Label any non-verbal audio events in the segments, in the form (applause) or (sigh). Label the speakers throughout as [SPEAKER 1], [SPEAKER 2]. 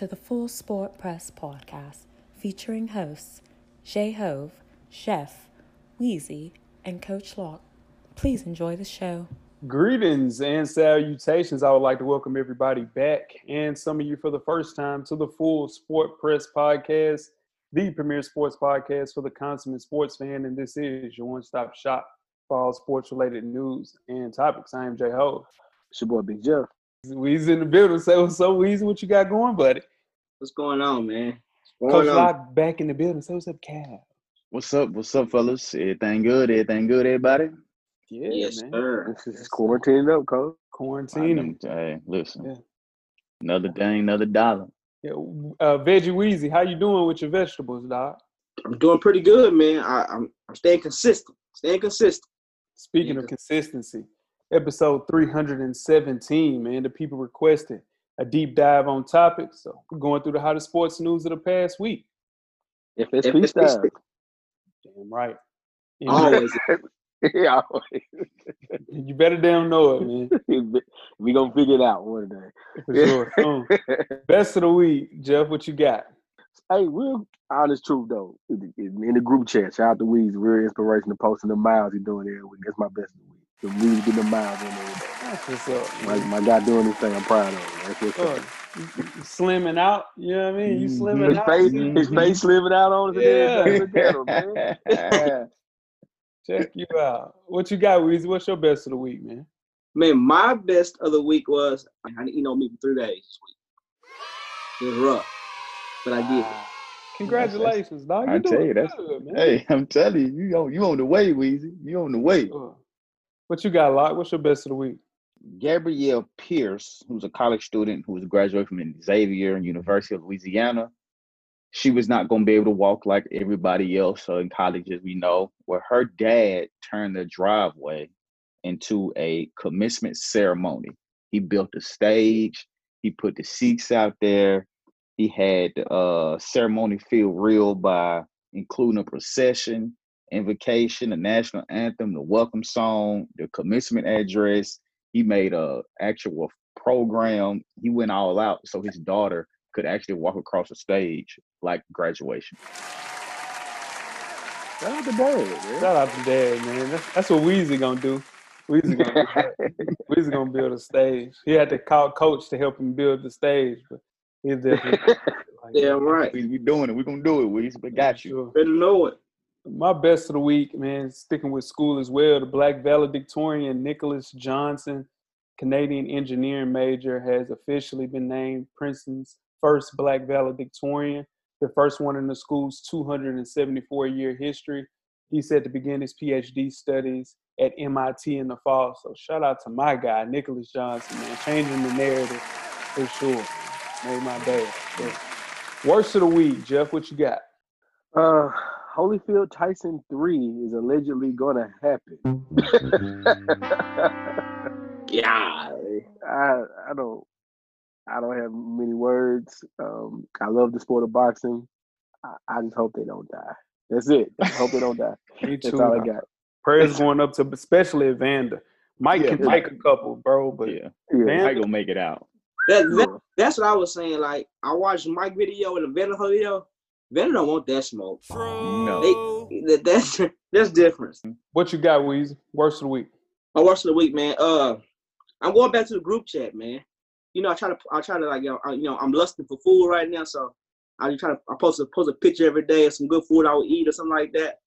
[SPEAKER 1] to the Full Sport Press podcast featuring hosts Jay Hove, Chef, Weezy, and Coach Lock. Please enjoy the show.
[SPEAKER 2] Greetings and salutations. I would like to welcome everybody back and some of you for the first time to the Full Sport Press Podcast, the premier sports podcast for the consummate sports fan. And this is your one stop shop for all sports related news and topics. I am Jay Ho.
[SPEAKER 3] It's your boy Big Jeff.
[SPEAKER 2] Weezy in the building. Say what's up, Weezy. What you got going, buddy?
[SPEAKER 3] What's going on, man? What's
[SPEAKER 2] Coach
[SPEAKER 3] going on?
[SPEAKER 2] Lock back in the building. Say what's up, Cal.
[SPEAKER 4] What's up? What's up, fellas? Everything good? Everything good, everybody?
[SPEAKER 2] Yeah,
[SPEAKER 3] yes,
[SPEAKER 2] man.
[SPEAKER 3] sir.
[SPEAKER 4] This
[SPEAKER 3] It's quarantined up, coach.
[SPEAKER 2] Quarantine.
[SPEAKER 4] I mean, Hey, listen.
[SPEAKER 2] Yeah.
[SPEAKER 4] Another day, another dollar.
[SPEAKER 2] Yeah, uh, Veggie Weezy, how you doing with your vegetables, dog?
[SPEAKER 3] I'm doing pretty good, man. I, I'm I'm staying consistent. Staying consistent.
[SPEAKER 2] Speaking
[SPEAKER 3] Yeah.
[SPEAKER 2] of consistency, episode 317, man, the people requested a deep dive on topics. So we're going through the hottest sports news of the past week.
[SPEAKER 3] If
[SPEAKER 4] it's
[SPEAKER 3] freestyle.
[SPEAKER 2] Damn right. (laughs) And
[SPEAKER 3] Always. (laughs)
[SPEAKER 4] yeah. (laughs)
[SPEAKER 2] You better damn know it, man.
[SPEAKER 4] we gonna figure it out one day.
[SPEAKER 2] For sure. Um, best of the week, Jeff, what you got?
[SPEAKER 4] Hey, real honest truth though. In the- in the group chat, shout out to Weezy, real inspirational posting the miles he doing every week. That's my best of the week. The Weezy getting the miles in every day.
[SPEAKER 2] That's what's up.
[SPEAKER 4] My, my guy doing this thing, I'm proud of him. That's what's
[SPEAKER 2] Uh,
[SPEAKER 4] up.
[SPEAKER 2] you- you slimming out, you know what I mean? You
[SPEAKER 4] Mhm.
[SPEAKER 2] slimming
[SPEAKER 4] his
[SPEAKER 2] out.
[SPEAKER 4] face,
[SPEAKER 2] see?
[SPEAKER 4] his face slimming out on us.
[SPEAKER 2] Yeah.
[SPEAKER 4] Yeah. Look at him, man. (laughs)
[SPEAKER 2] Check you out. What you got, Weezy? What's your best of the week, man?
[SPEAKER 3] man, my best of the week was I didn't eat no meat for three days this week. It was rough. But I did it.
[SPEAKER 2] Congratulations, dog. You
[SPEAKER 4] I
[SPEAKER 2] doing
[SPEAKER 4] tell you, that's-
[SPEAKER 2] good, man.
[SPEAKER 4] hey, I'm telling you, you on you on the way, Weezy. You on the way.
[SPEAKER 2] What you got, Lock? What's your best of the week?
[SPEAKER 4] Gabrielle Pierce, who's a college student who was graduating from Xavier University of Louisiana, she was not going to be able to walk like everybody else uh, in college, as we know. Where her dad turned the driveway into a commencement ceremony. He built a stage. He put the seats out there. He had the uh, ceremony feel real by including a procession, invocation, the national anthem, the welcome song, the commencement address. He made a actual program. He went all out so his daughter could actually walk across the stage like graduation.
[SPEAKER 2] Shout out to Dad, man. Shout out to Dad, man. That's, that's what Weezy gonna do. Weezy gonna, do. Weezy gonna build a stage. He had to call Coach to help him build the stage, but he's definitely (laughs) like,
[SPEAKER 3] Yeah, right.
[SPEAKER 4] We, we doing it. We gonna do it, Weez. We got you.
[SPEAKER 3] Better know it.
[SPEAKER 2] My best of the week, man, sticking with school as well. The Black valedictorian Nicholas Johnson, Canadian engineering major, has officially been named Princeton's first Black valedictorian, the first one in the school's 274 year history. He said to begin his PhD studies at MIT in the fall. So shout out to my guy, Nicholas Johnson, man, changing the narrative for sure. Made my day. So, worst of the week, Jeff, what you got?
[SPEAKER 4] Uh, Holyfield Tyson three is allegedly gonna happen. (laughs)
[SPEAKER 3] Yeah.
[SPEAKER 4] I I don't I don't have many words. Um, I love the sport of boxing. I, I just hope they don't die. That's it. I hope they don't die. (laughs)
[SPEAKER 2] Me
[SPEAKER 4] That's
[SPEAKER 2] too.
[SPEAKER 4] all I got.
[SPEAKER 2] Prayers going up to especially Evander. Mike
[SPEAKER 4] Yeah,
[SPEAKER 2] can
[SPEAKER 4] Mike-
[SPEAKER 2] take a couple, bro, but
[SPEAKER 4] Yeah,
[SPEAKER 5] Yeah.
[SPEAKER 2] Van-
[SPEAKER 4] I gonna make it out.
[SPEAKER 3] That, that that's what I was saying. Like I watched Mike video and the Venom video. Venom don't want that smoke.
[SPEAKER 4] No.
[SPEAKER 3] That, that's that's different.
[SPEAKER 2] what you got, Weezy? Worst of the week.
[SPEAKER 3] My worst of the week, man. Uh, I'm going back to the group chat, man. You know, I try to, I try to like, you know, I, you know, I'm lusting for food right now, so I try to, I post a post a picture every day of some good food I would eat or something like that.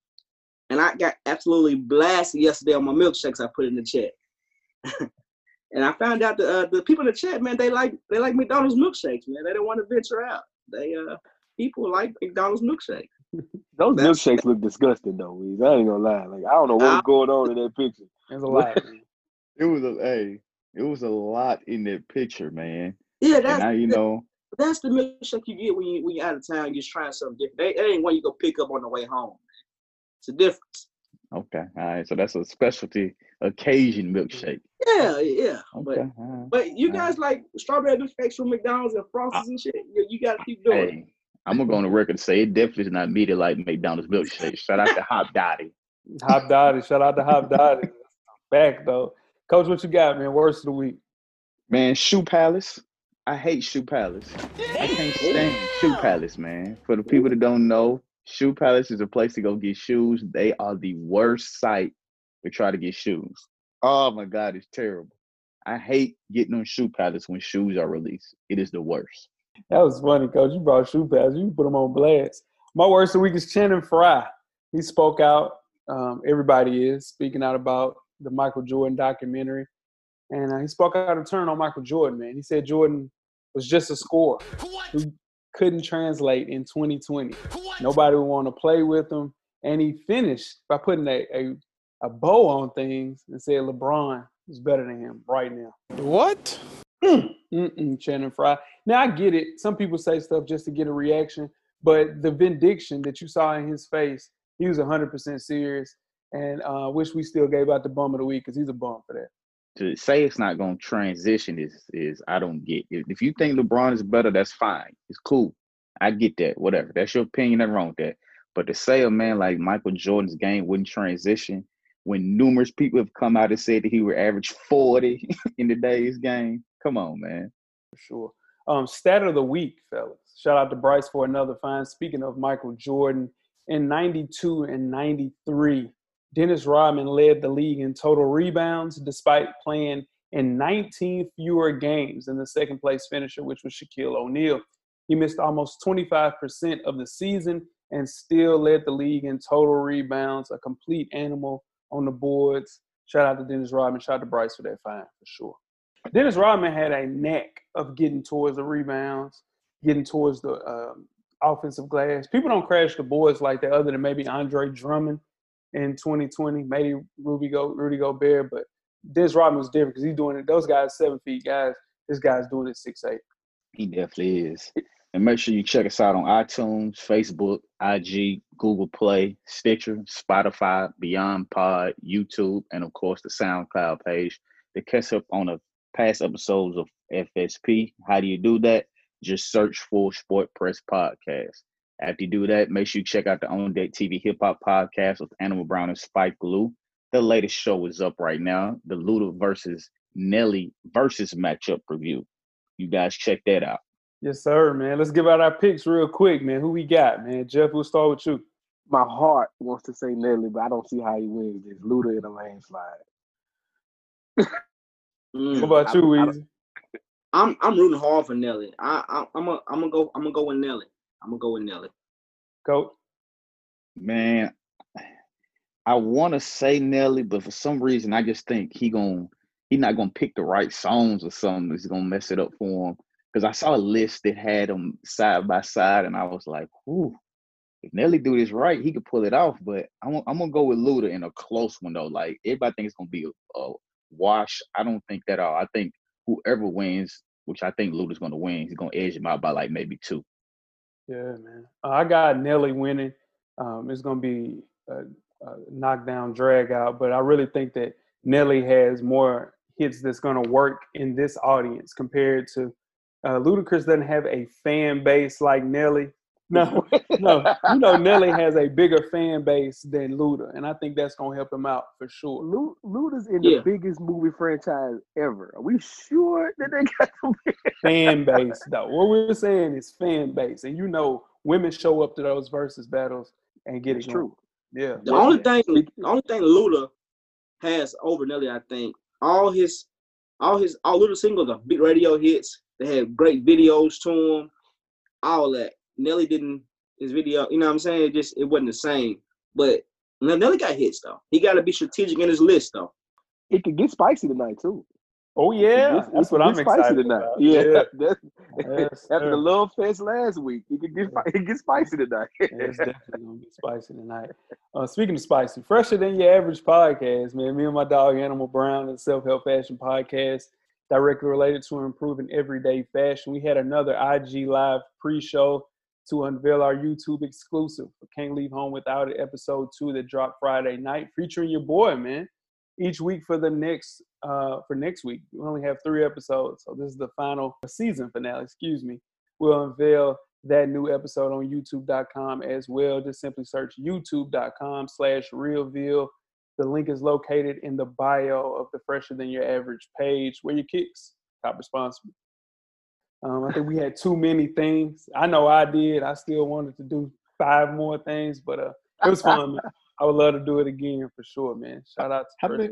[SPEAKER 3] And I got absolutely blasted yesterday on my milkshakes I put in the chat. (laughs) and I found out the uh, the people in the chat, man, they like they like McDonald's milkshakes, man. They don't want to venture out. They uh people like McDonald's milkshake. (laughs)
[SPEAKER 5] Those
[SPEAKER 3] That's-
[SPEAKER 5] milkshakes look disgusting though, Weez. I ain't gonna lie. Like I don't know
[SPEAKER 3] Ah.
[SPEAKER 5] what's going on in that picture. (laughs)
[SPEAKER 2] There's a lot. (laughs)
[SPEAKER 4] It was a hey, it was a lot in that picture, man.
[SPEAKER 3] Yeah, that's
[SPEAKER 4] now you know.
[SPEAKER 3] that's the milkshake you get when you when you're out of town, you're just trying something different. They, that ain't one you go pick up on the way home. It's a difference.
[SPEAKER 4] Okay, all right. So that's a specialty occasion milkshake.
[SPEAKER 3] Yeah, yeah.
[SPEAKER 4] Okay,
[SPEAKER 3] But
[SPEAKER 4] all right.
[SPEAKER 3] but you
[SPEAKER 4] All
[SPEAKER 3] guys like strawberry milkshakes from McDonald's and Frosties and shit. You, you gotta keep doing it.
[SPEAKER 4] Hey, I'm gonna go on the record and say it definitely is not me that like McDonald's milkshake. Shout out to Hop Dottie.
[SPEAKER 2] Hop Dottie. Shout out to Hop Dottie. Back though. Coach, what you got, man? Worst of the week.
[SPEAKER 4] Man, Shoe Palace. I hate Shoe Palace. I can't stand Shoe Palace, man. For the people that don't know, Shoe Palace is a place to go get shoes. They are the worst site to try to get shoes. Oh my God, it's terrible. I hate getting on Shoe Palace when shoes are released. It is the worst.
[SPEAKER 2] That was funny, Coach. You brought shoe pads. You put them on blast. My worst of the week is Channing Frye. He spoke out. Um, everybody is speaking out about the Michael Jordan documentary, and uh, he spoke out of turn on Michael Jordan. Man, he said Jordan was just a scorer who couldn't translate in 2020. Nobody would want to play with him, and he finished by putting a, a a bow on things and said LeBron is better than him right now.
[SPEAKER 6] What?
[SPEAKER 2] Mm-mm, Channing Frye. Now I get it. Some people say stuff just to get a reaction, but the vindication that you saw in his face, he was 100% serious. And uh, wish we still gave out the bum of the week because he's a bum for that.
[SPEAKER 4] To say it's not going to transition is is I don't get. If, if you think LeBron is better, that's fine. It's cool. I get that. Whatever. That's your opinion. Nothing wrong with that. But to say a man like Michael Jordan's game wouldn't transition when numerous people have come out and said that he would average 40 (laughs) in today's game. Come on, man.
[SPEAKER 2] for sure. Um, stat of the week, fellas. Shout out to Bryce for another fine. Speaking of Michael Jordan, in 92 and 93, Dennis Rodman led the league in total rebounds despite playing in 19 fewer games than the second place finisher, which was Shaquille O'Neal. He missed almost 25% of the season and still led the league in total rebounds, a complete animal on the boards. Shout out to Dennis Rodman. Shout out to Bryce for that fine, for sure. Dennis Rodman had a knack of getting towards the rebounds, getting towards the um, offensive glass. People don't crash the boards like that, other than maybe Andre Drummond in 2020, maybe Ruby Go, Rudy Gobert. But Dennis Rodman was different because he's doing it. Those guys seven feet guys. This guy's doing it six eight.
[SPEAKER 4] He definitely is. And make sure you check us out on iTunes, Facebook, IG, Google Play, Stitcher, Spotify, Beyond Pod, YouTube, and of course the SoundCloud page to catch up on the past episodes of FSP. How do you do that? Just search for Sport Press Podcast. After you do that, make sure you check out the On Deck TV Hip Hop Podcast with Animal Brown and Spike Glue. The latest show is up right now. The Luda versus Nelly versus matchup review. You guys check that out.
[SPEAKER 2] Yes, sir, man. Let's give out our picks real quick, man. Who we got, man? Jeff, we'll start with you.
[SPEAKER 5] My heart wants to say Nelly, but I don't see how he wins this. Luda in a landslide. (laughs)
[SPEAKER 3] Mm.
[SPEAKER 2] What about you,
[SPEAKER 5] I- I-
[SPEAKER 2] Weezy?
[SPEAKER 3] I'm I'm rooting hard for Nelly. I, I I'm a, I'm gonna go I'm gonna go with Nelly. I'm gonna go with Nelly.
[SPEAKER 2] Coach.
[SPEAKER 4] Man, I want to say Nelly, but for some reason, I just think he gonna he not gonna pick the right songs or something. That's gonna mess it up for him. Because I saw a list that had them side by side, and I was like, "Ooh, if Nelly do this right, he could pull it off." But I'm I'm gonna go with Luda in a close one though. Like everybody thinks it's gonna be a, a wash. I don't think that at all. I think whoever wins, which I think Luda's gonna win, he's gonna edge him out by like maybe two.
[SPEAKER 2] Yeah, man. Uh, I got Nelly winning. Um, it's going to be a, a knockdown drag out, but I really think that Nelly has more hits that's going to work in this audience compared to uh, Ludacris doesn't have a fan base like Nelly, No, no. You know, Nelly has a bigger fan base than Luda, and I think that's gonna help him out for sure.
[SPEAKER 5] Lu- Luda's in
[SPEAKER 3] Yeah.
[SPEAKER 5] the biggest movie franchise ever. Are we sure that they got the (laughs)
[SPEAKER 2] Fan base, though. What we're saying is fan base, and you know, women show up to those versus battles and get
[SPEAKER 5] It's
[SPEAKER 2] it going.
[SPEAKER 5] true.
[SPEAKER 2] Yeah.
[SPEAKER 3] The only thing, the only thing Luda has over Nelly, I think, all his, all his, all Luda singles are big radio hits. They have great videos to them, all that. Nelly didn't his video, you know what I'm saying? It just it wasn't the same. But Nelly got hits though. He got to be strategic in his list though.
[SPEAKER 5] It could get spicy tonight too.
[SPEAKER 2] Oh yeah,
[SPEAKER 5] gets-
[SPEAKER 2] that's
[SPEAKER 5] it
[SPEAKER 2] what
[SPEAKER 5] could
[SPEAKER 2] I'm
[SPEAKER 5] spicy
[SPEAKER 2] excited
[SPEAKER 5] tonight.
[SPEAKER 2] about.
[SPEAKER 5] Yeah,
[SPEAKER 2] yeah. (laughs)
[SPEAKER 5] that's-
[SPEAKER 2] Yes, (laughs)
[SPEAKER 5] after
[SPEAKER 2] sir.
[SPEAKER 5] the love fest last week, it could get spi- it get spicy tonight.
[SPEAKER 2] it's definitely gonna be spicy tonight. Uh, speaking of spicy, fresher than your average podcast, man. Me and my dog Animal Brown and Self Help Fashion Podcast, directly related to improving everyday fashion. We had another IG live pre-show to unveil our YouTube exclusive. Can't leave home without it. Episode two that dropped Friday night, featuring your boy, man. Each week for the next uh, for next week, we only have three episodes, so this is the final season finale. Excuse me. We'll unveil that new episode on youtube.com as well. Just simply search youtube.com slash realville. The link is located in the bio of the Fresher Than Your Average page where your kicks. Top responsible. Um, I think we had too many things. I know I did. I still wanted to do five more things, but uh, it was fun. (laughs) I would love to do it again for sure, man. Shout out to
[SPEAKER 4] How
[SPEAKER 2] Fresher.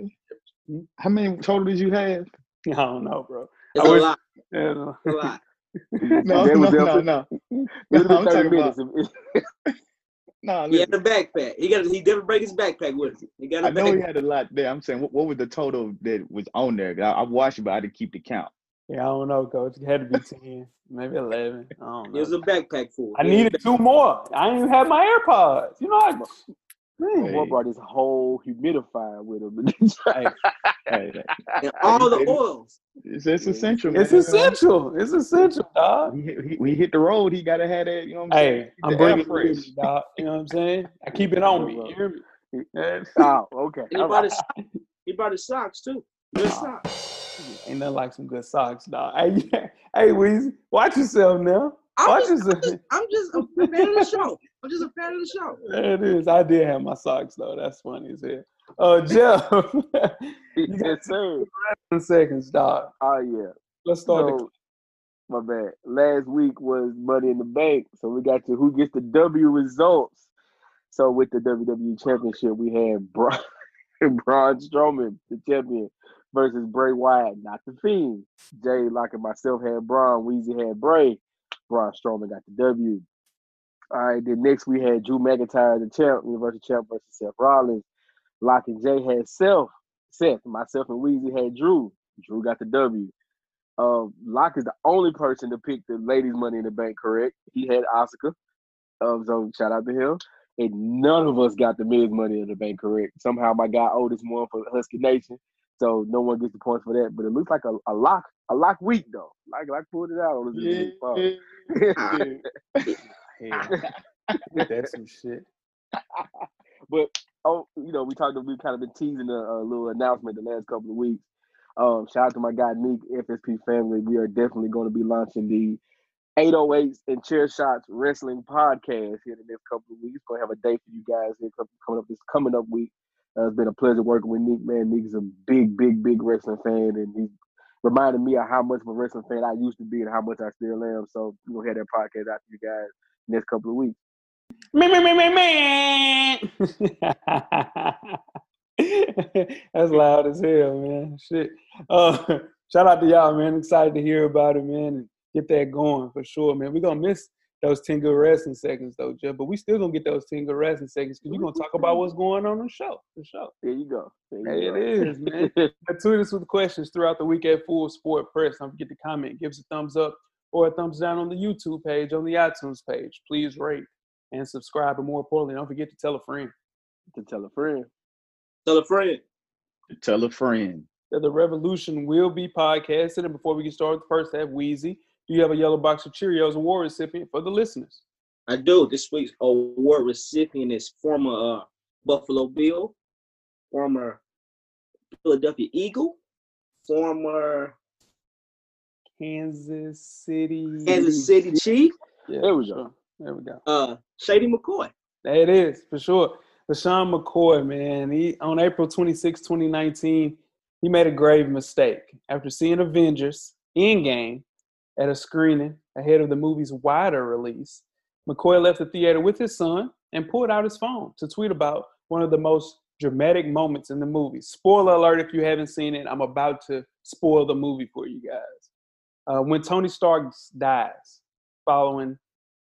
[SPEAKER 4] many? How many total did you have?
[SPEAKER 2] I don't know, bro.
[SPEAKER 3] It's
[SPEAKER 2] I
[SPEAKER 3] a
[SPEAKER 2] wish-
[SPEAKER 3] lot, (laughs)
[SPEAKER 2] Yeah,
[SPEAKER 3] a lot. (laughs)
[SPEAKER 4] No,
[SPEAKER 5] They
[SPEAKER 4] no,
[SPEAKER 5] was there
[SPEAKER 4] no, no. No,
[SPEAKER 5] would have been
[SPEAKER 4] I'm talking
[SPEAKER 5] minutes.
[SPEAKER 4] No,
[SPEAKER 3] He had
[SPEAKER 4] listen,
[SPEAKER 3] a backpack. He got. He didn't bring his backpack with him. He got a
[SPEAKER 4] I know he had a lot there. I'm saying, what, what was the total that was on there? I, I watched it, but I didn't keep the count.
[SPEAKER 2] Yeah, I don't know, coach. It had to be 10, maybe 11. I don't
[SPEAKER 3] It
[SPEAKER 2] know.
[SPEAKER 3] was a backpack full.
[SPEAKER 2] I needed two more. I didn't even have my AirPods. You know, I, man,
[SPEAKER 5] Boy brought his whole humidifier with him. (laughs)
[SPEAKER 4] Hey, hey, hey, (laughs)
[SPEAKER 3] and all the oils.
[SPEAKER 4] it's, it's
[SPEAKER 5] Yeah.
[SPEAKER 4] essential.
[SPEAKER 2] it's
[SPEAKER 4] man.
[SPEAKER 2] essential. It's essential, dog.
[SPEAKER 4] He, hit- he, when he hit the road, he gotta have that. You know what I'm saying?
[SPEAKER 2] Hey, I'm bringing it
[SPEAKER 4] fresh.
[SPEAKER 2] dog. You know what I'm saying? I (laughs) keep it on me. You hear me?
[SPEAKER 5] Oh, okay.
[SPEAKER 3] And he brought
[SPEAKER 5] right.
[SPEAKER 3] his. He brought his socks too. Good socks.
[SPEAKER 2] Ain't nothing like some good socks, dog. (laughs) Hey, hey, Weezy, watch yourself now.
[SPEAKER 3] I'm
[SPEAKER 2] Watch
[SPEAKER 3] just, I'm
[SPEAKER 2] yourself.
[SPEAKER 3] just, I'm just a fan of the show. I'm just a fan of the show.
[SPEAKER 2] There it is. I did have my socks though. That's funny as hell. Uh, Jeff, (laughs) (laughs) you got
[SPEAKER 5] yes, sir.
[SPEAKER 2] 10 seconds, dog.
[SPEAKER 5] Oh yeah.
[SPEAKER 2] Let's start the
[SPEAKER 5] my bad. Last week was Money in the Bank, so we got to who gets the W results. So with the WWE Championship, we had Braun, Braun Strowman, the champion, versus Bray Wyatt, not the Fiend. Jay Lock and myself had Braun. Weezy had Bray. Braun Strowman got the W. All right, then next we had Drew McIntyre, the champ, Universal Champ versus Seth Rollins. Lock and Jay had Seth. Seth, myself and Weezy had Drew. Drew got the W. Uh, Lock is the only person to pick the ladies' money in the bank correct. He had Asuka. Um, so shout out to him. And none of us got the men's money in the bank correct. Somehow my guy owed Otis won for Husky Nation. So no one gets the points for that. But it looks like a, a lock, a lock week though. Like like pulled it out on this
[SPEAKER 4] Yeah,
[SPEAKER 5] big fall.
[SPEAKER 2] hell. That's some shit.
[SPEAKER 5] but oh, you know, we talked. We've kind of been teasing a, a little announcement the last couple of weeks. Um, shout out to my guy Nick, FSP family. We are definitely going to be launching the 808s and Chair Shots Wrestling Podcast here in the next couple of weeks. Going to have a day for you guys here coming up this coming up week. Uh, it's been a pleasure working with Nick. Man, Nick's a big, big, big wrestling fan, and he's reminded me of how much of a wrestling fan I used to be and how much I still am. So we're gonna have that podcast out to you guys next couple of weeks.
[SPEAKER 2] Me, me, me, me, me. (laughs) That's loud as hell, man. Shit. Uh, (laughs) shout out to y'all, man. Excited to hear about it, man, and get that going for sure, man. We're gonna miss those 10 good wrestling seconds though, Jeff, but we still gonna get those 10 good wrestling seconds because you're gonna talk about what's going on on the show. The show.
[SPEAKER 5] There you go. There
[SPEAKER 2] Hey,
[SPEAKER 5] you
[SPEAKER 2] it is, man. (laughs) Tweet us with questions throughout the week at Full Sport Press. Don't forget to comment, give us a thumbs up or a thumbs down on the YouTube page, on the iTunes page. Please rate and subscribe. And more importantly, don't forget to tell a friend
[SPEAKER 5] to tell a friend.
[SPEAKER 3] Tell a friend.
[SPEAKER 4] To Tell a friend.
[SPEAKER 2] that the revolution will be podcasted. And before we get started, the first have Weezy. Do you have a yellow box of Cheerios award recipient for the listeners?
[SPEAKER 3] I do. This week's award recipient is former uh, Buffalo Bill, former Philadelphia Eagle, former
[SPEAKER 2] Kansas City.
[SPEAKER 3] Kansas City Chief,
[SPEAKER 2] Yeah,
[SPEAKER 5] There we go.
[SPEAKER 2] There we go.
[SPEAKER 3] Uh, Shady McCoy.
[SPEAKER 2] There it is for sure. LeSean McCoy, man, he on April 26, 2019, he made a grave mistake. After seeing Avengers Endgame at a screening ahead of the movie's wider release, McCoy left the theater with his son and pulled out his phone to tweet about one of the most dramatic moments in the movie. Spoiler alert if you haven't seen it, I'm about to spoil the movie for you guys. Uh, when Tony Stark dies following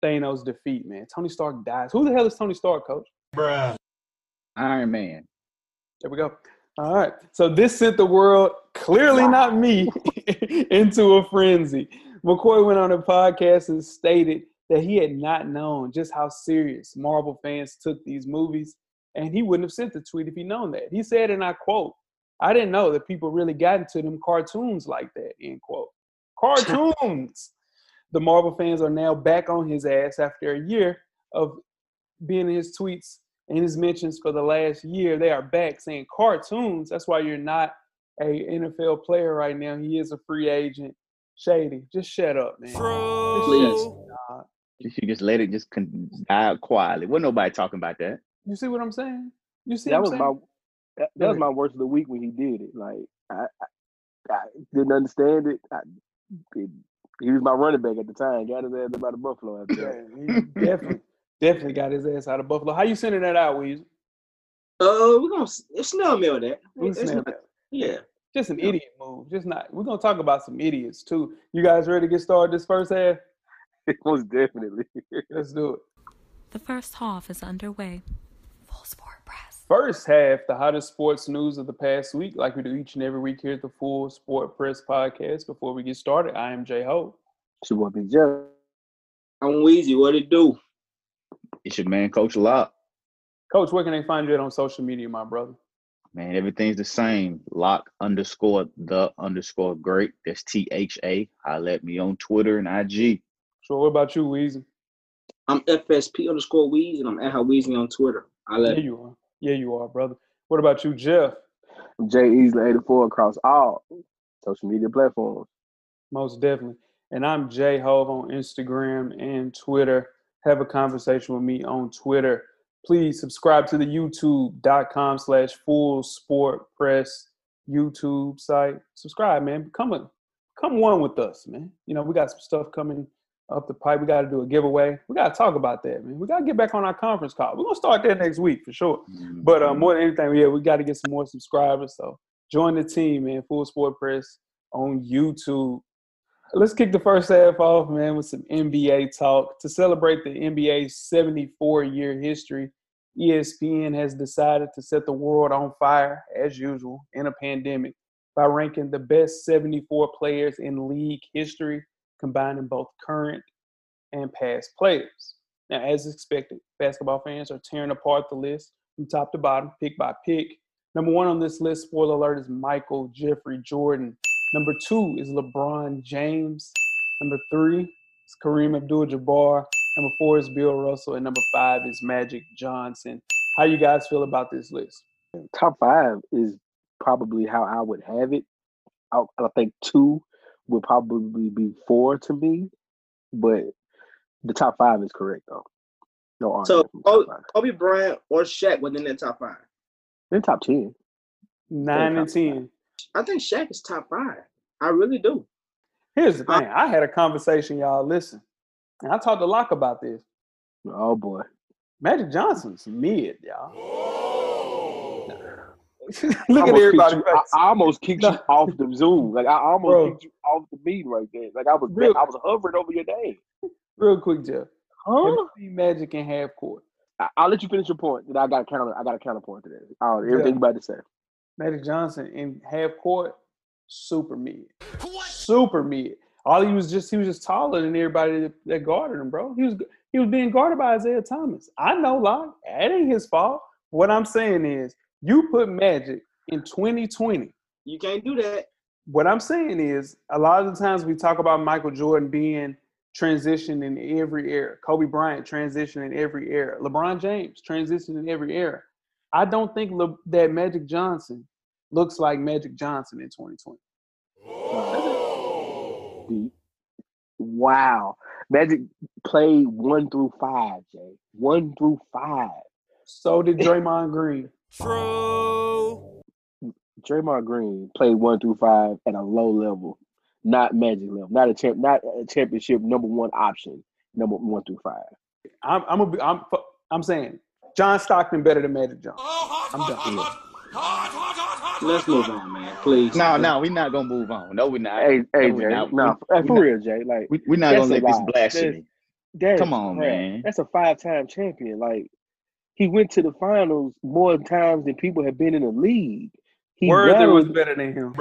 [SPEAKER 2] Thanos' defeat, man. Tony Stark dies. Who the hell is Tony Stark, coach?
[SPEAKER 6] Bruh.
[SPEAKER 4] Iron Man.
[SPEAKER 2] There we go. All right. So this sent the world, clearly not me, (laughs) into a frenzy. McCoy went on a podcast and stated that he had not known just how serious Marvel fans took these movies, and he wouldn't have sent the tweet if he'd known that. He said, and I quote, I didn't know that people really got into them cartoons like that, end quote. (laughs) Cartoons! the Marvel fans are now back on his ass after a year of being in his tweets and his mentions for the last year. They are back saying cartoons. That's why you're not a NFL player right now. He is a free agent. Shady, just shut up, man. True.
[SPEAKER 4] Please. You should just let it just con- die quietly. Wasn't nobody talking about that.
[SPEAKER 2] You see what I'm saying? You see
[SPEAKER 5] that
[SPEAKER 2] what
[SPEAKER 5] was
[SPEAKER 2] I'm
[SPEAKER 5] my
[SPEAKER 2] saying?
[SPEAKER 5] that, that was my worst of the week when he did it. Like I, I, I didn't understand it. I, it. He was my running back at the time. Got his ass about the Buffalo after that.
[SPEAKER 2] He definitely, definitely got his ass out of Buffalo. How you sending that out, Weezy?
[SPEAKER 3] Uh, we're gonna s- snail mail that.
[SPEAKER 2] We
[SPEAKER 3] It's
[SPEAKER 2] snail mail.
[SPEAKER 3] Yeah.
[SPEAKER 2] Just an
[SPEAKER 3] Yeah.
[SPEAKER 2] idiot move. Just not. We're gonna talk about some idiots too. You guys ready to get started this first half? (laughs)
[SPEAKER 5] Most definitely.
[SPEAKER 2] Let's do it.
[SPEAKER 1] The first half is underway. Full Sport Press.
[SPEAKER 2] First half, the hottest sports news of the past week, like we do each and every week here at the Full Sport Press Podcast. Before we get started, I am Jay Ho.
[SPEAKER 5] She want to be Jeff.
[SPEAKER 3] I'm Weezy. What it do?
[SPEAKER 4] It's your man, Coach Lock.
[SPEAKER 2] Coach, where can they find you at on social media, my brother?
[SPEAKER 4] Man, everything's the same. Lock underscore the underscore great. That's T H A. I Holla at me on Twitter and IG.
[SPEAKER 2] So What about you, Weezy?
[SPEAKER 3] I'm FSP underscore Weezy, and I'm at how Weezy on Twitter. I
[SPEAKER 2] Yeah,
[SPEAKER 3] let
[SPEAKER 2] you are. Yeah, you are, brother. What about you, Jeff?
[SPEAKER 5] I'm Jay Easley 84 across all social media platforms.
[SPEAKER 2] Most definitely. And I'm Jay Hove on Instagram and Twitter. Have a conversation with me on Twitter. Please subscribe to the youtube.com slash full sport press YouTube site. Subscribe, man. Become a come one with us, man. You know, we got some stuff coming up the pipe. We got to do a giveaway. We got to talk about that, man. We got to get back on our conference call. We're going to start that next week for sure. But uh, more than anything, yeah, we got to get some more subscribers. So join the team, man. Full Sport Press on YouTube. Let's kick the first half off, man, with some NBA talk. To celebrate the NBA's 74 year history, ESPN has decided to set the world on fire, as usual, in a pandemic by ranking the best 74 players in league history, combining both current and past players. Now, as expected, basketball fans are tearing apart the list from top to bottom, pick by pick. Number one on this list, spoiler alert, is Michael Jeffrey Jordan. Number two is LeBron James. Number three is Kareem Abdul-Jabbar. Number four is Bill Russell, and number five is Magic Johnson. How you guys feel about this list?
[SPEAKER 5] Top five is probably how I would have it. I, I think two would probably be four to me, but the top five is correct though. No
[SPEAKER 3] So
[SPEAKER 5] argument. from
[SPEAKER 3] Kobe, Bryant or Shaq within that top five.
[SPEAKER 5] Then top ten.
[SPEAKER 2] Nine and
[SPEAKER 5] top
[SPEAKER 2] ten.
[SPEAKER 3] I think Shaq is top five. I really do.
[SPEAKER 2] Here's the thing. I had a conversation, y'all. Listen, and I talked to Lock about this.
[SPEAKER 5] Oh boy.
[SPEAKER 2] Magic Johnson's mid, y'all. (sighs) Look at everybody.
[SPEAKER 5] kicked you- I, I almost kicked you off the Zoom. Like I almost
[SPEAKER 2] Bro.
[SPEAKER 5] kicked you off the beat right there. Like I was
[SPEAKER 2] Real-
[SPEAKER 5] I was hovering over your name.
[SPEAKER 2] Real quick, Jeff. Have
[SPEAKER 5] Huh?
[SPEAKER 2] you seen Magic in half court?
[SPEAKER 5] I, I'll let you finish your point. Then I got a counter. I got a counterpoint to that. Oh, everything
[SPEAKER 2] Yeah.
[SPEAKER 5] you about to say.
[SPEAKER 2] Magic Johnson in half court, super mid. Super mid. All he was just he was just taller than everybody that, that guarded him, bro. He was he was being guarded by Isaiah Thomas. I know, Lock. That ain't his fault. What I'm saying is, you put Magic in 2020.
[SPEAKER 3] You can't do that.
[SPEAKER 2] What I'm saying is, a lot of the times we talk about Michael Jordan being transitioned in every era. Kobe Bryant transitioned in every era. LeBron James transitioned in every era. I don't think Le- that Magic Johnson looks like Magic Johnson in 2020.
[SPEAKER 5] The- Wow. Magic played one through five, Jay. One through five.
[SPEAKER 2] So did Draymond Green.
[SPEAKER 6] True.
[SPEAKER 5] Draymond Green played one through five at a low level, not Magic level, not a champ, not a championship number one option, number one through five.
[SPEAKER 2] I'm I'm a, I'm I'm saying John Stockton better than Magic Johnson. (laughs) I'm done.
[SPEAKER 3] Let's move on, man. Please.
[SPEAKER 4] No, no, we're not gonna move on. No, we're not.
[SPEAKER 5] Hey, hey,
[SPEAKER 4] No,
[SPEAKER 5] Jay,
[SPEAKER 4] not.
[SPEAKER 5] no,
[SPEAKER 4] We-
[SPEAKER 5] hey, for real, Jay. Like,
[SPEAKER 4] We, we're not gonna
[SPEAKER 5] a
[SPEAKER 4] let this
[SPEAKER 5] lie.
[SPEAKER 4] blasphemy. Come on,
[SPEAKER 5] crap.
[SPEAKER 4] man.
[SPEAKER 5] That's a five-time champion. Like, he went to the finals more times than people have been in the league. He
[SPEAKER 2] Worthy was better than him.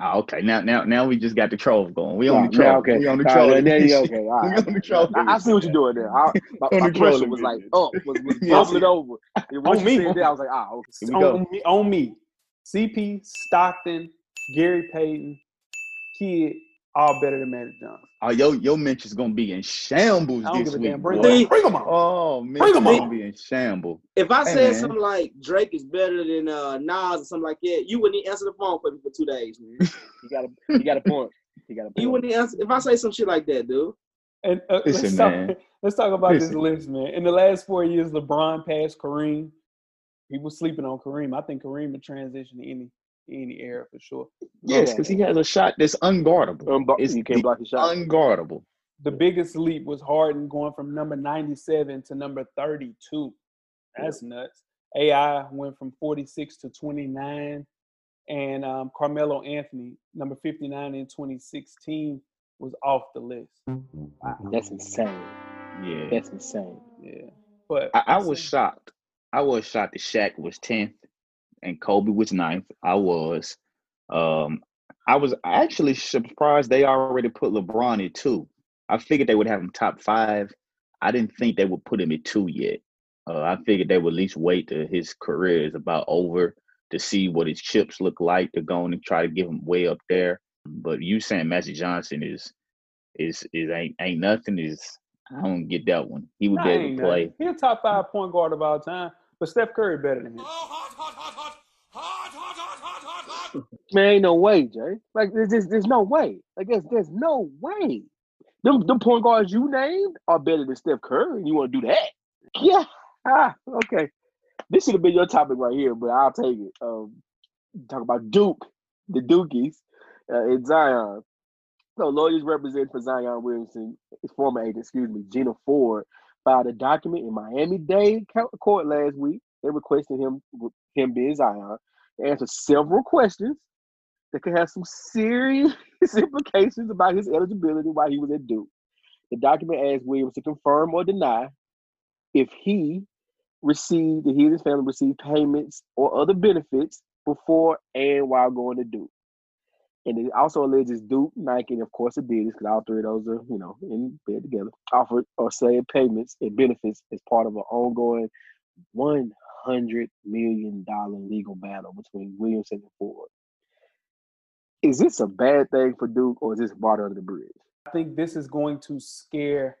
[SPEAKER 4] Oh, okay, now now now we just got the trolls going. We
[SPEAKER 5] Nah,
[SPEAKER 4] on the troll.
[SPEAKER 5] okay.
[SPEAKER 4] We on the
[SPEAKER 5] All
[SPEAKER 4] troll.
[SPEAKER 5] right, there you go. (laughs) Okay, all
[SPEAKER 4] We on the troll.
[SPEAKER 5] I, I see what you're doing there. I, my
[SPEAKER 4] On
[SPEAKER 5] my
[SPEAKER 4] the troll
[SPEAKER 5] pressure was like
[SPEAKER 4] division.
[SPEAKER 5] up, was, was (laughs) bubbling over. And once
[SPEAKER 2] On
[SPEAKER 5] you
[SPEAKER 2] me.
[SPEAKER 5] said I was like, ah, okay.
[SPEAKER 4] Here we go.
[SPEAKER 2] On me, on me. CP, Stockton, Gary Payton, Kidd, all better than Magic Johnson.
[SPEAKER 4] Oh, yo, your mention's gonna be in shambles this week.
[SPEAKER 2] damn. Bring them on. Bring them on.
[SPEAKER 4] Oh man,
[SPEAKER 2] Bring 'em
[SPEAKER 4] gonna
[SPEAKER 2] on.
[SPEAKER 4] be in shambles.
[SPEAKER 3] If I
[SPEAKER 4] Hey,
[SPEAKER 3] said
[SPEAKER 4] man.
[SPEAKER 3] something like Drake is better than uh, Nas or something like that, you wouldn't even answer the phone for me for two days, man. (laughs)
[SPEAKER 5] You got a, you got a point. You got a point.
[SPEAKER 3] You wouldn't answer if I say some shit like that, dude.
[SPEAKER 2] And uh, let's,
[SPEAKER 4] Listen,
[SPEAKER 2] talk,
[SPEAKER 4] man. (laughs)
[SPEAKER 2] let's talk about this
[SPEAKER 4] Listen.
[SPEAKER 2] list, man. In the last four years, LeBron passed Kareem. People sleeping on Kareem. I think Kareem would transition to any any era for sure.
[SPEAKER 4] Yes, because he has a shot that's unguardable.
[SPEAKER 5] Um, but
[SPEAKER 4] It's
[SPEAKER 5] you can't
[SPEAKER 4] the
[SPEAKER 5] block the shot.
[SPEAKER 4] unguardable.
[SPEAKER 2] The biggest leap was Harden going from number 97 to number 32. That's nuts. AI went from 46 to 29. And um, Carmelo Anthony, number 59 in 2016, was off the list. Wow.
[SPEAKER 5] That's insane.
[SPEAKER 4] Yeah,
[SPEAKER 5] That's insane.
[SPEAKER 2] Yeah. But
[SPEAKER 4] I, I was shocked. I was shocked that Shaq was tenth and Kobe was ninth. I was. Um, I was actually surprised they already put LeBron at two. I figured they would have him top five. I didn't think they would put him at two yet. Uh, I figured they would at least wait till his career is about over to see what his chips look like to go on and try to give him way up there. But you saying Magic Johnson is is is ain't ain't nothing is I don't get that one. He would
[SPEAKER 2] Nah,
[SPEAKER 4] be able to play.
[SPEAKER 2] nothing. He a top five point guard of all time. But Steph Curry better than him.
[SPEAKER 5] Man, ain't no way, Jay. Like there's there's, there's no way. Like there's there's no way. Them them point guards you named are better than Steph Curry. and You want to do that? Yeah. Ah, okay. This should have been your topic right here, but I'll take it. Um, talk about Duke, the Dukies, uh, in Zion. So lawyers representing for Zion Williamson, his former agent, excuse me, Gina Ford, filed a document in Miami-Dade court last week. They requested him him being Zion answer several questions that could have some serious (laughs) implications about his eligibility while he was at Duke. The document asks Williams to confirm or deny if he received, if he and his family received payments or other benefits before and while going to Duke. And it also alleges Duke, Nike, and of course Adidas, because all three of those are, you know, in bed together, offered or said payments and benefits as part of an ongoing one hundred million dollar legal battle between Williamson and Ford. Is this a bad thing for Duke or is this water under the bridge?
[SPEAKER 2] I think this is going to scare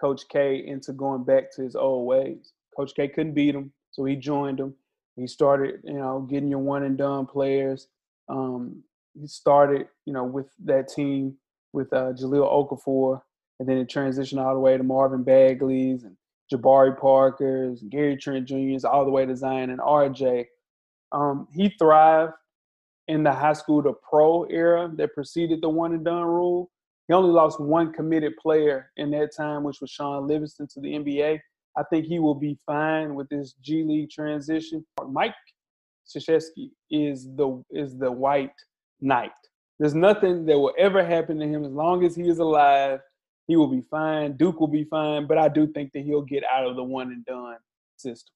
[SPEAKER 2] Coach K into going back to his old ways. Coach K couldn't beat him, so he joined him. He started, you know, getting your one and done players. Um, he started, you know, with that team with uh, Jahlil Okafor, and then it transitioned all the way to Marvin Bagley's and Jabari Parker's, Gary Trent Jr.'s, all the way to Zion and RJ. Um, he thrived in the high school to pro era that preceded the one and done rule. He only lost one committed player in that time, which was Shaun Livingston to the NBA. I think he will be fine with this G League transition. Mike Krzyzewski is the is the white knight. There's nothing that will ever happen to him as long as he is alive. He will be fine. Duke will be fine, but I do think that he'll get out of the one and done system.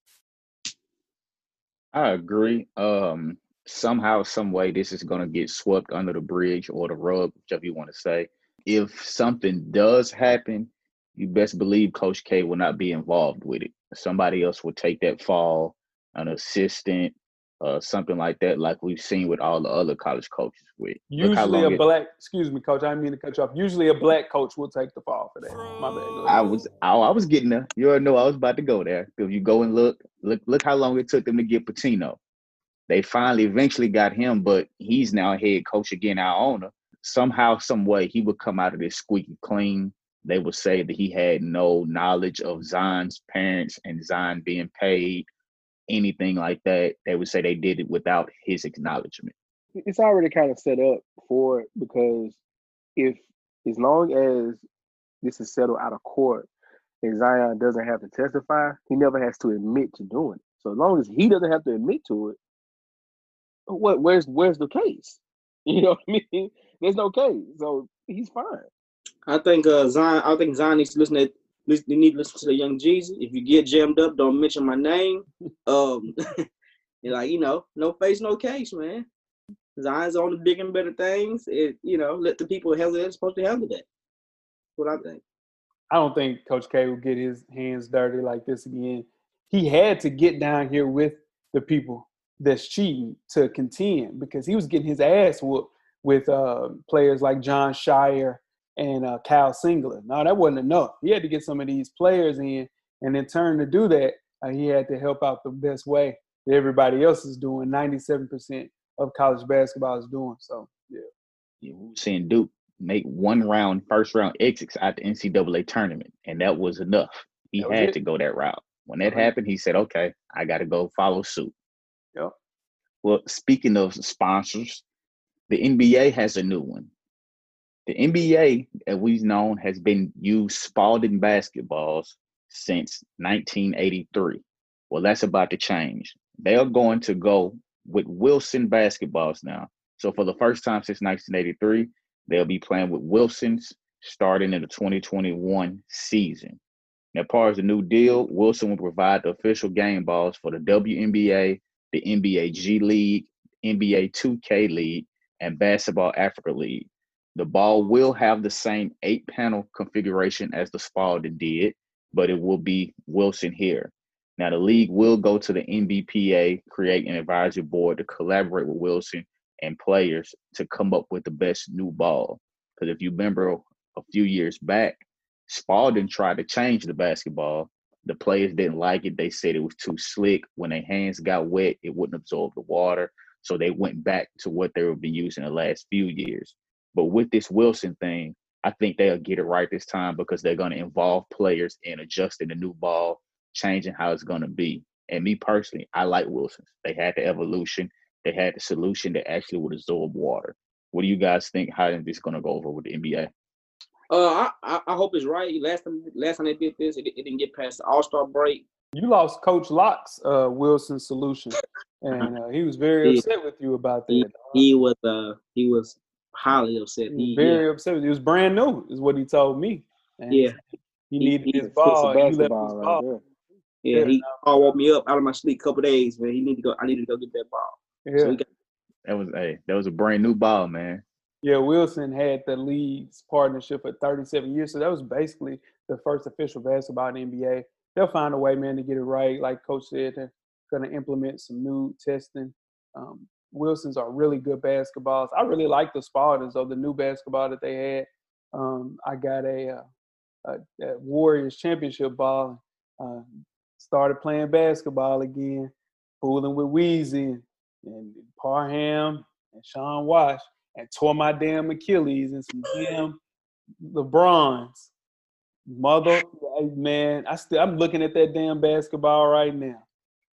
[SPEAKER 4] I agree. Um, somehow, some way, this is going to get swept under the bridge or the rug, whichever you want to say. If something does happen, you best believe Coach K will not be involved with it. Somebody else will take that fall, an assistant, uh, something like that, like we've seen with all the other college coaches. With
[SPEAKER 2] Usually a
[SPEAKER 4] it-
[SPEAKER 2] black, excuse me, coach. I didn't mean to cut you off. Usually a black coach will take the fall for that. My bad.
[SPEAKER 4] I was, I, I was getting there. You already know I was about to go there. If you go and look, look, look how long it took them to get Pitino. They finally, eventually got him, but he's now head coach again, Iona. Somehow, some way, he would come out of this squeaky clean. they would say that he had no knowledge of Zion's parents and Zion being paid, anything like that. They would say they did it without his acknowledgement.
[SPEAKER 5] It's already kind of set up for it because if as long as this is settled out of court and Zion doesn't have to testify, he never has to admit to doing it. So as long as he doesn't have to admit to it, what where's where's the case? (laughs) You know what I mean? There's no case, so he's fine.
[SPEAKER 3] I think uh, Zion. I think Zion needs to listen to. You need to listen to the young Jeezy. If you get jammed up, don't mention my name. Um, (laughs) like you know, no face, no case, man. Zion's on the big and better things. It you know, let the people handle it. Supposed to handle that. What I think.
[SPEAKER 2] I don't think Coach K will get his hands dirty like this again. He had to get down here with the people that's cheating to contend because he was getting his ass whooped with uh, players like Jon Scheyer and uh, Kyle Singler. Now that wasn't enough. He had to get some of these players in, and in turn to do that, uh, he had to help out the best way that everybody else is doing. Ninety-seven percent of college basketball is doing. So yeah,
[SPEAKER 4] yeah we were seeing Duke make one round, first round exits at the NCAA tournament, and that was enough. He had it. to go that route. When that happened, he said, "Okay, I got to go follow suit."
[SPEAKER 2] Yep.
[SPEAKER 4] Well, speaking of sponsors, the NBA has a new one. The NBA, as we've known, has been used Spalding basketballs since 1983. Well, that's about to change. They are going to go with Wilson basketballs now. So for the first time since 1983, they'll be playing with Wilsons starting in the 2021 season. Now, part of the new deal, Wilson will provide the official game balls for the WNBA, the NBA G League, NBA 2K League, and Basketball Africa League. The ball will have the same eight panel configuration as the Spalding did, but it will be Wilson here. Now, the league will go to the NBPA, create an advisory board to collaborate with Wilson and players to come up with the best new ball. Because if you remember a few years back, Spalding tried to change the basketball. The players didn't like it. They said it was too slick. When their hands got wet, it wouldn't absorb the water. So they went back to what they've been using the last few years. But with this Wilson thing, I think they'll get it right this time because they're going to involve players in adjusting the new ball, changing how it's going to be. And me personally, I like Wilson's. They had the evolution, they had the solution that actually would absorb water. What do you guys think? How is this going to go over with the NBA?
[SPEAKER 3] Uh, I, I hope it's right. Last time, last time they did this, it, it didn't get past the All Star break.
[SPEAKER 2] You lost Coach Lock's uh, Wilson solution, (laughs) and uh, he was very upset with you about that.
[SPEAKER 3] He, he was uh, he was highly upset. He,
[SPEAKER 2] very
[SPEAKER 3] yeah.
[SPEAKER 2] upset. It was brand new, is what he told me. And
[SPEAKER 3] yeah,
[SPEAKER 2] he needed he, his ball.
[SPEAKER 5] You
[SPEAKER 2] left his
[SPEAKER 5] ball right
[SPEAKER 2] ball.
[SPEAKER 3] Yeah,
[SPEAKER 2] Yeah,
[SPEAKER 3] he
[SPEAKER 2] no.
[SPEAKER 3] all woke me up out of my sleep a couple days, man. He need to go. I need to go get that ball.
[SPEAKER 2] Yeah.
[SPEAKER 3] So we got,
[SPEAKER 4] That was hey, that was a brand new ball, man.
[SPEAKER 2] Yeah, Wilson had the league's partnership for 37 years, so that was basically the first official basketball in the NBA. They'll find a way, man, to get it right. Like Coach said, they're going to implement some new testing. Um, Wilsons are really good basketballs. I really like the Spartans, though, the new basketball that they had. Um, I got a, uh, a, a Warriors championship ball. Uh, started playing basketball again, fooling with Weezy and Parham and Sean Wash and tore my damn Achilles and some damn LeBrons. Mother, man, I still I'm looking at that damn basketball right now.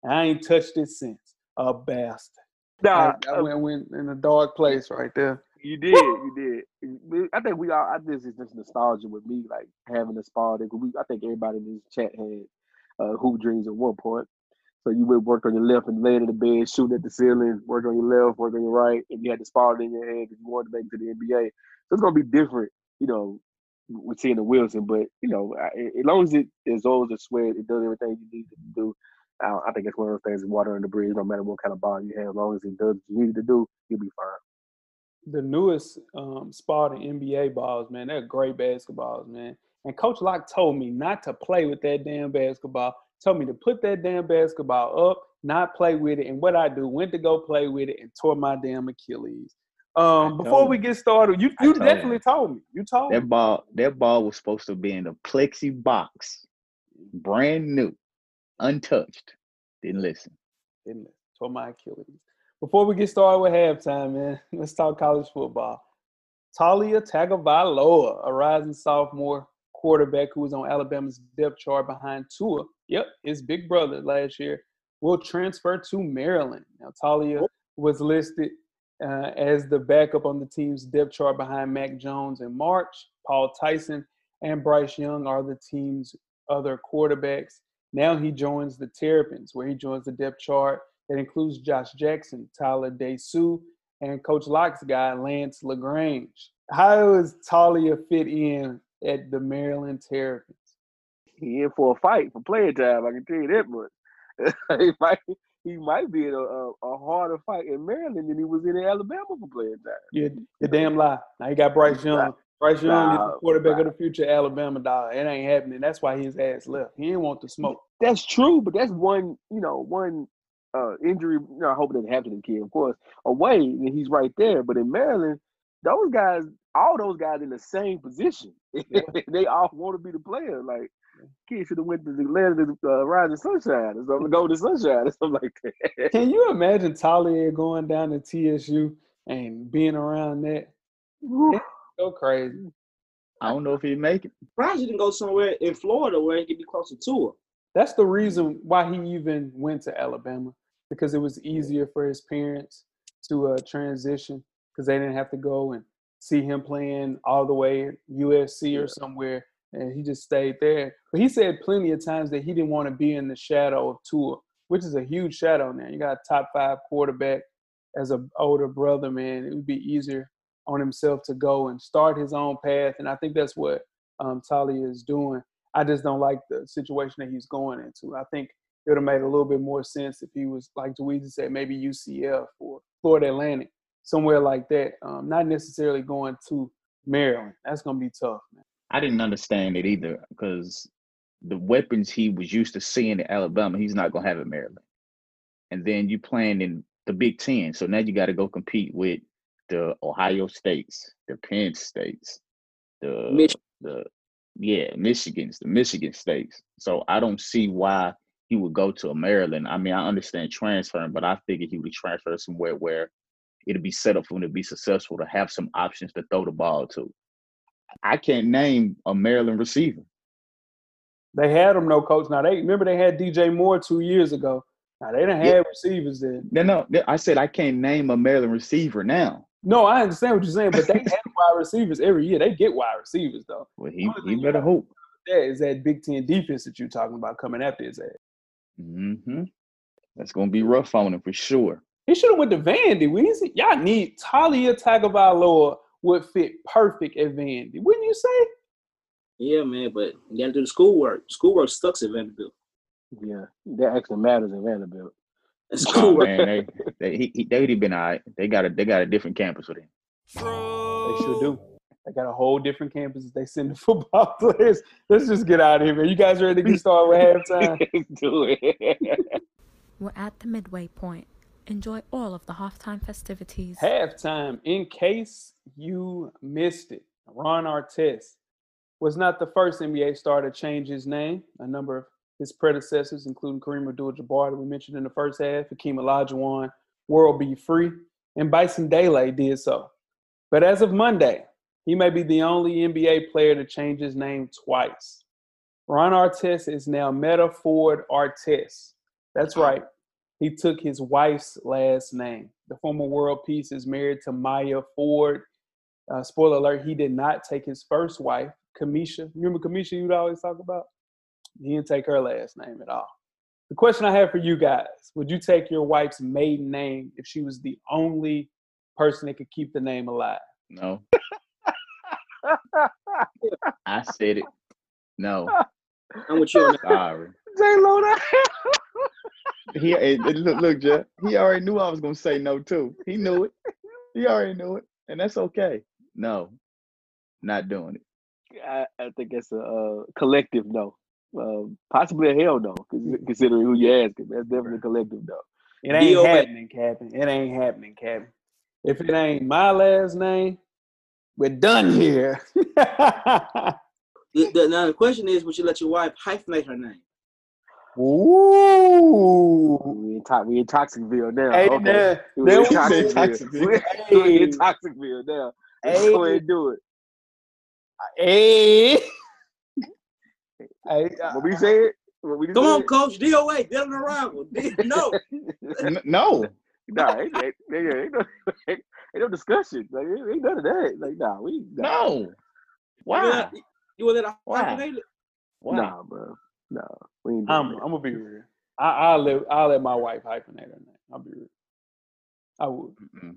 [SPEAKER 2] I ain't touched it since. A bastard.
[SPEAKER 5] Nah,
[SPEAKER 2] I, I went, went in a dark place right there.
[SPEAKER 5] You did, you did. I think we all. I this is just nostalgia with me, like having a Spalding. We, I think everybody in this chat had uh, hoop dreams at one point. So you would work on your left and lay in the bed, shoot at the ceiling, work on your left, work on your right, and you had the Spalding in your head because you wanted to make it to the NBA. So it's gonna be different, you know, with seeing the Wilson. But you know, I- as long as it as always a sweat, it does everything you need to do. I, I think it's one of those things. Water under the bridge, no matter what kind of ball you have, as long as it does what you need to do, you'll be fine.
[SPEAKER 2] the newest um, Spartan NBA balls, man, they're great basketballs, man. And Coach Lock told me not to play with that damn basketball. Told me to put that damn basketball up, not play with it. And what I do, went to go play with it and tore my damn Achilles. Um, before we get started, you, you
[SPEAKER 4] told
[SPEAKER 2] definitely
[SPEAKER 4] him.
[SPEAKER 2] told me. You told me.
[SPEAKER 4] That ball, that ball was supposed to be in a plexi box, brand new, untouched. Didn't listen.
[SPEAKER 2] Didn't it? Tore my Achilles. Before we get started with halftime, man, (laughs) let's talk college football. Taulia Tagovailoa, a rising sophomore quarterback who was on Alabama's depth chart behind Tua. Yep, his big brother last year will transfer to Maryland. Now, Taulia was listed uh, as the backup on the team's depth chart behind Mac Jones in March. Paul Tyson and Bryce Young are the team's other quarterbacks. Now he joins the Terrapins, where he joins the depth chart that includes Josh Jackson, Tyler Day-Sue, and Coach Lock's guy, Lance LaGrange. How does Taulia fit in at the Maryland Terrapins?
[SPEAKER 5] He in for a fight for playing time. I can tell you that much. (laughs) he might he might be in a, a, a, harder fight in Maryland than he was in Alabama for playing time.
[SPEAKER 2] Yeah, you damn lie. Now you got Bryce Young. Bryce Young nah, is the quarterback nah. of the future Alabama dog. It ain't happening. That's why his ass left. He didn't want the smoke.
[SPEAKER 5] That's true, but that's one, you know, one uh, injury. You know, I hope it doesn't happen to the kid, of course. Away, and he's right there. But in Maryland, those guys, all those guys in the same position. Yeah. (laughs) they all want to be the player. Like kid should have went to the land of the uh, rising sunshine or something, go to sunshine or something like that.
[SPEAKER 2] Can you imagine Taulia going down to TSU and being around that? So crazy.
[SPEAKER 4] I don't know if he'd make it.
[SPEAKER 3] Surprised he didn't go somewhere in Florida where he could be closer to her.
[SPEAKER 2] That's the reason why he even went to Alabama because it was easier for his parents to uh, transition because they didn't have to go and see him playing all the way at USC or somewhere, and he just stayed there. But he said plenty of times that he didn't want to be in the shadow of Tua, which is a huge shadow now. You got a top five quarterback as an older brother, man. It would be easier on himself to go and start his own path. And I think that's what um, is doing. I just don't like the situation that he's going into. I think it would have made a little bit more sense if he was, like Dweezy said, maybe UCF or Florida Atlantic, somewhere like that. Um, not necessarily going to Maryland. That's going to be tough, man.
[SPEAKER 4] I didn't understand it either because the weapons he was used to seeing in Alabama, he's not going to have in Maryland. And then you playing in the Big Ten. So now you got to go compete with the Ohio States, the Penn States, the Mich- the yeah, Michigan's, the Michigan States. So I don't see why he would go to a Maryland. I mean, I understand transferring, but I figured he would transfer somewhere where it'd be set up for him to be successful to have some options to throw the ball to. I can't name a Maryland receiver.
[SPEAKER 2] They had them, no coach. Now they remember they had DJ Moore two years ago. Now they didn't have yeah. receivers then.
[SPEAKER 4] No, no, I said I can't name a Maryland receiver now.
[SPEAKER 2] No, I understand what you're saying, but they have wide receivers every year. They get wide receivers though.
[SPEAKER 4] Well, he, he better hope.
[SPEAKER 2] That is that Big Ten defense that you're talking about coming after his ass.
[SPEAKER 4] Mm-hmm. That's gonna be rough on him for sure.
[SPEAKER 2] He should have went to Vandy. Weezy. Y'all need Taulia Tagovailoa would fit perfect at Vandy, wouldn't you say?
[SPEAKER 3] Yeah, man, but you gotta do the schoolwork. Schoolwork sucks at Vanderbilt.
[SPEAKER 5] Yeah, that actually matters at Vanderbilt.
[SPEAKER 3] It's oh, cool.
[SPEAKER 4] Oh, man, they they he, he, they would have been all right. They got a they got a different campus with him.
[SPEAKER 2] They sure do. They got a whole different campus. They send the (laughs) football players. Let's just get out of here, man. You guys ready to get started with halftime? (laughs)
[SPEAKER 5] do it. (laughs)
[SPEAKER 1] We're at the midway point. Enjoy all of the halftime festivities.
[SPEAKER 2] Halftime, in case you missed it, Ron Artest was not the first NBA star to change his name. A number of his predecessors, including Kareem Abdul-Jabbar that we mentioned in the first half, Hakeem Olajuwon, World B. Free, and Bison Dele did so. But as of Monday, he may be the only NBA player to change his name twice. Ron Artest is now Metta Ford-Artest. That's right. He took his wife's last name. The former world peace is married to Maya Ford. Uh, spoiler alert, he did not take his first wife, Kamisha. Remember Kamisha you'd always talk about? He didn't take her last name at all. The question I have for you guys would you take your wife's maiden name if she was the only person that could keep the name alive?
[SPEAKER 4] No. (laughs) I said it. No.
[SPEAKER 3] I'm with you.
[SPEAKER 4] Sorry.
[SPEAKER 5] J Lo. (laughs)
[SPEAKER 4] he look, look, Jeff. He already knew I was gonna say no too. He knew it. He already knew it, and that's okay. No, not doing it.
[SPEAKER 5] I, I think it's a uh, collective no. Uh, possibly a hell no, considering who you're asking. That's definitely collective no.
[SPEAKER 2] It ain't D-O- happening, Captain. It ain't happening, Captain. If it ain't my last name, we're done here.
[SPEAKER 3] the, the, now the question is, would you let your wife hyphenate her name?
[SPEAKER 2] Ooh.
[SPEAKER 5] We in, to- we in Toxicville now.
[SPEAKER 2] Hey,
[SPEAKER 5] okay.
[SPEAKER 2] there,
[SPEAKER 5] We
[SPEAKER 2] there
[SPEAKER 5] in
[SPEAKER 2] we
[SPEAKER 5] Toxicville. (laughs)
[SPEAKER 2] Toxicville. (laughs)
[SPEAKER 5] We in Toxicville now. Let's
[SPEAKER 2] Hey.
[SPEAKER 5] go ahead and do it.
[SPEAKER 2] Hey. (laughs) Hey,
[SPEAKER 5] What we said? What we
[SPEAKER 3] Come on, coach. DOA, dead on arrival. (laughs) No.
[SPEAKER 4] N- no, (laughs)
[SPEAKER 5] Nah, ain't, ain't, ain't, ain't, no, (laughs) ain't, no discussion. Like, ain't, ain't none of that. Like, nah, we nah,
[SPEAKER 4] no. Why?
[SPEAKER 3] You were that
[SPEAKER 4] Why?
[SPEAKER 3] hyphenated?
[SPEAKER 4] Why?
[SPEAKER 5] nah, bro. Nah, we ain't
[SPEAKER 2] I'm. I'm gonna be real. I, I'll let I'll let my wife hyphenate her name. I'll be real. I would.
[SPEAKER 4] Mm-mm.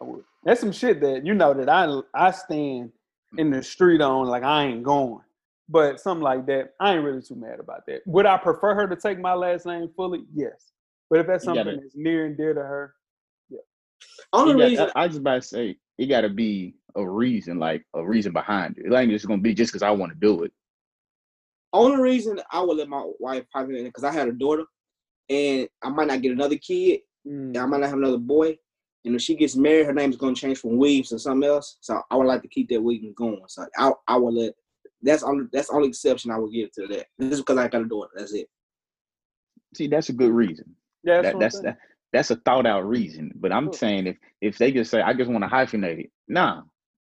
[SPEAKER 2] I would. That's some shit that you know that I I stand in the street on like I ain't going. But something like that, I ain't really too mad about that. Would I prefer her to take my last name fully? Yes. But if that's something
[SPEAKER 4] gotta-
[SPEAKER 2] that's near and dear to her,
[SPEAKER 3] yeah.
[SPEAKER 4] Only got-
[SPEAKER 3] reason
[SPEAKER 4] I, I just about to say it got to be a reason, like a reason behind it. It ain't just gonna be just because I want to do it.
[SPEAKER 3] only reason I would let my wife hyphenate because I had a daughter and I might not get another kid.
[SPEAKER 2] mm,
[SPEAKER 3] I might not have another boy. And if she gets married, her name's gonna change from Weaves to something else. So I would like to keep that Weaves going. So I I would let that's only that's the only exception I would give to that. This is because I got a daughter. That's it.
[SPEAKER 4] See, that's a good reason.
[SPEAKER 2] yeah,
[SPEAKER 4] that, that's that, that's a thought out reason. But I'm
[SPEAKER 2] Sure.
[SPEAKER 4] saying if if they just say I just want to hyphenate it, nah.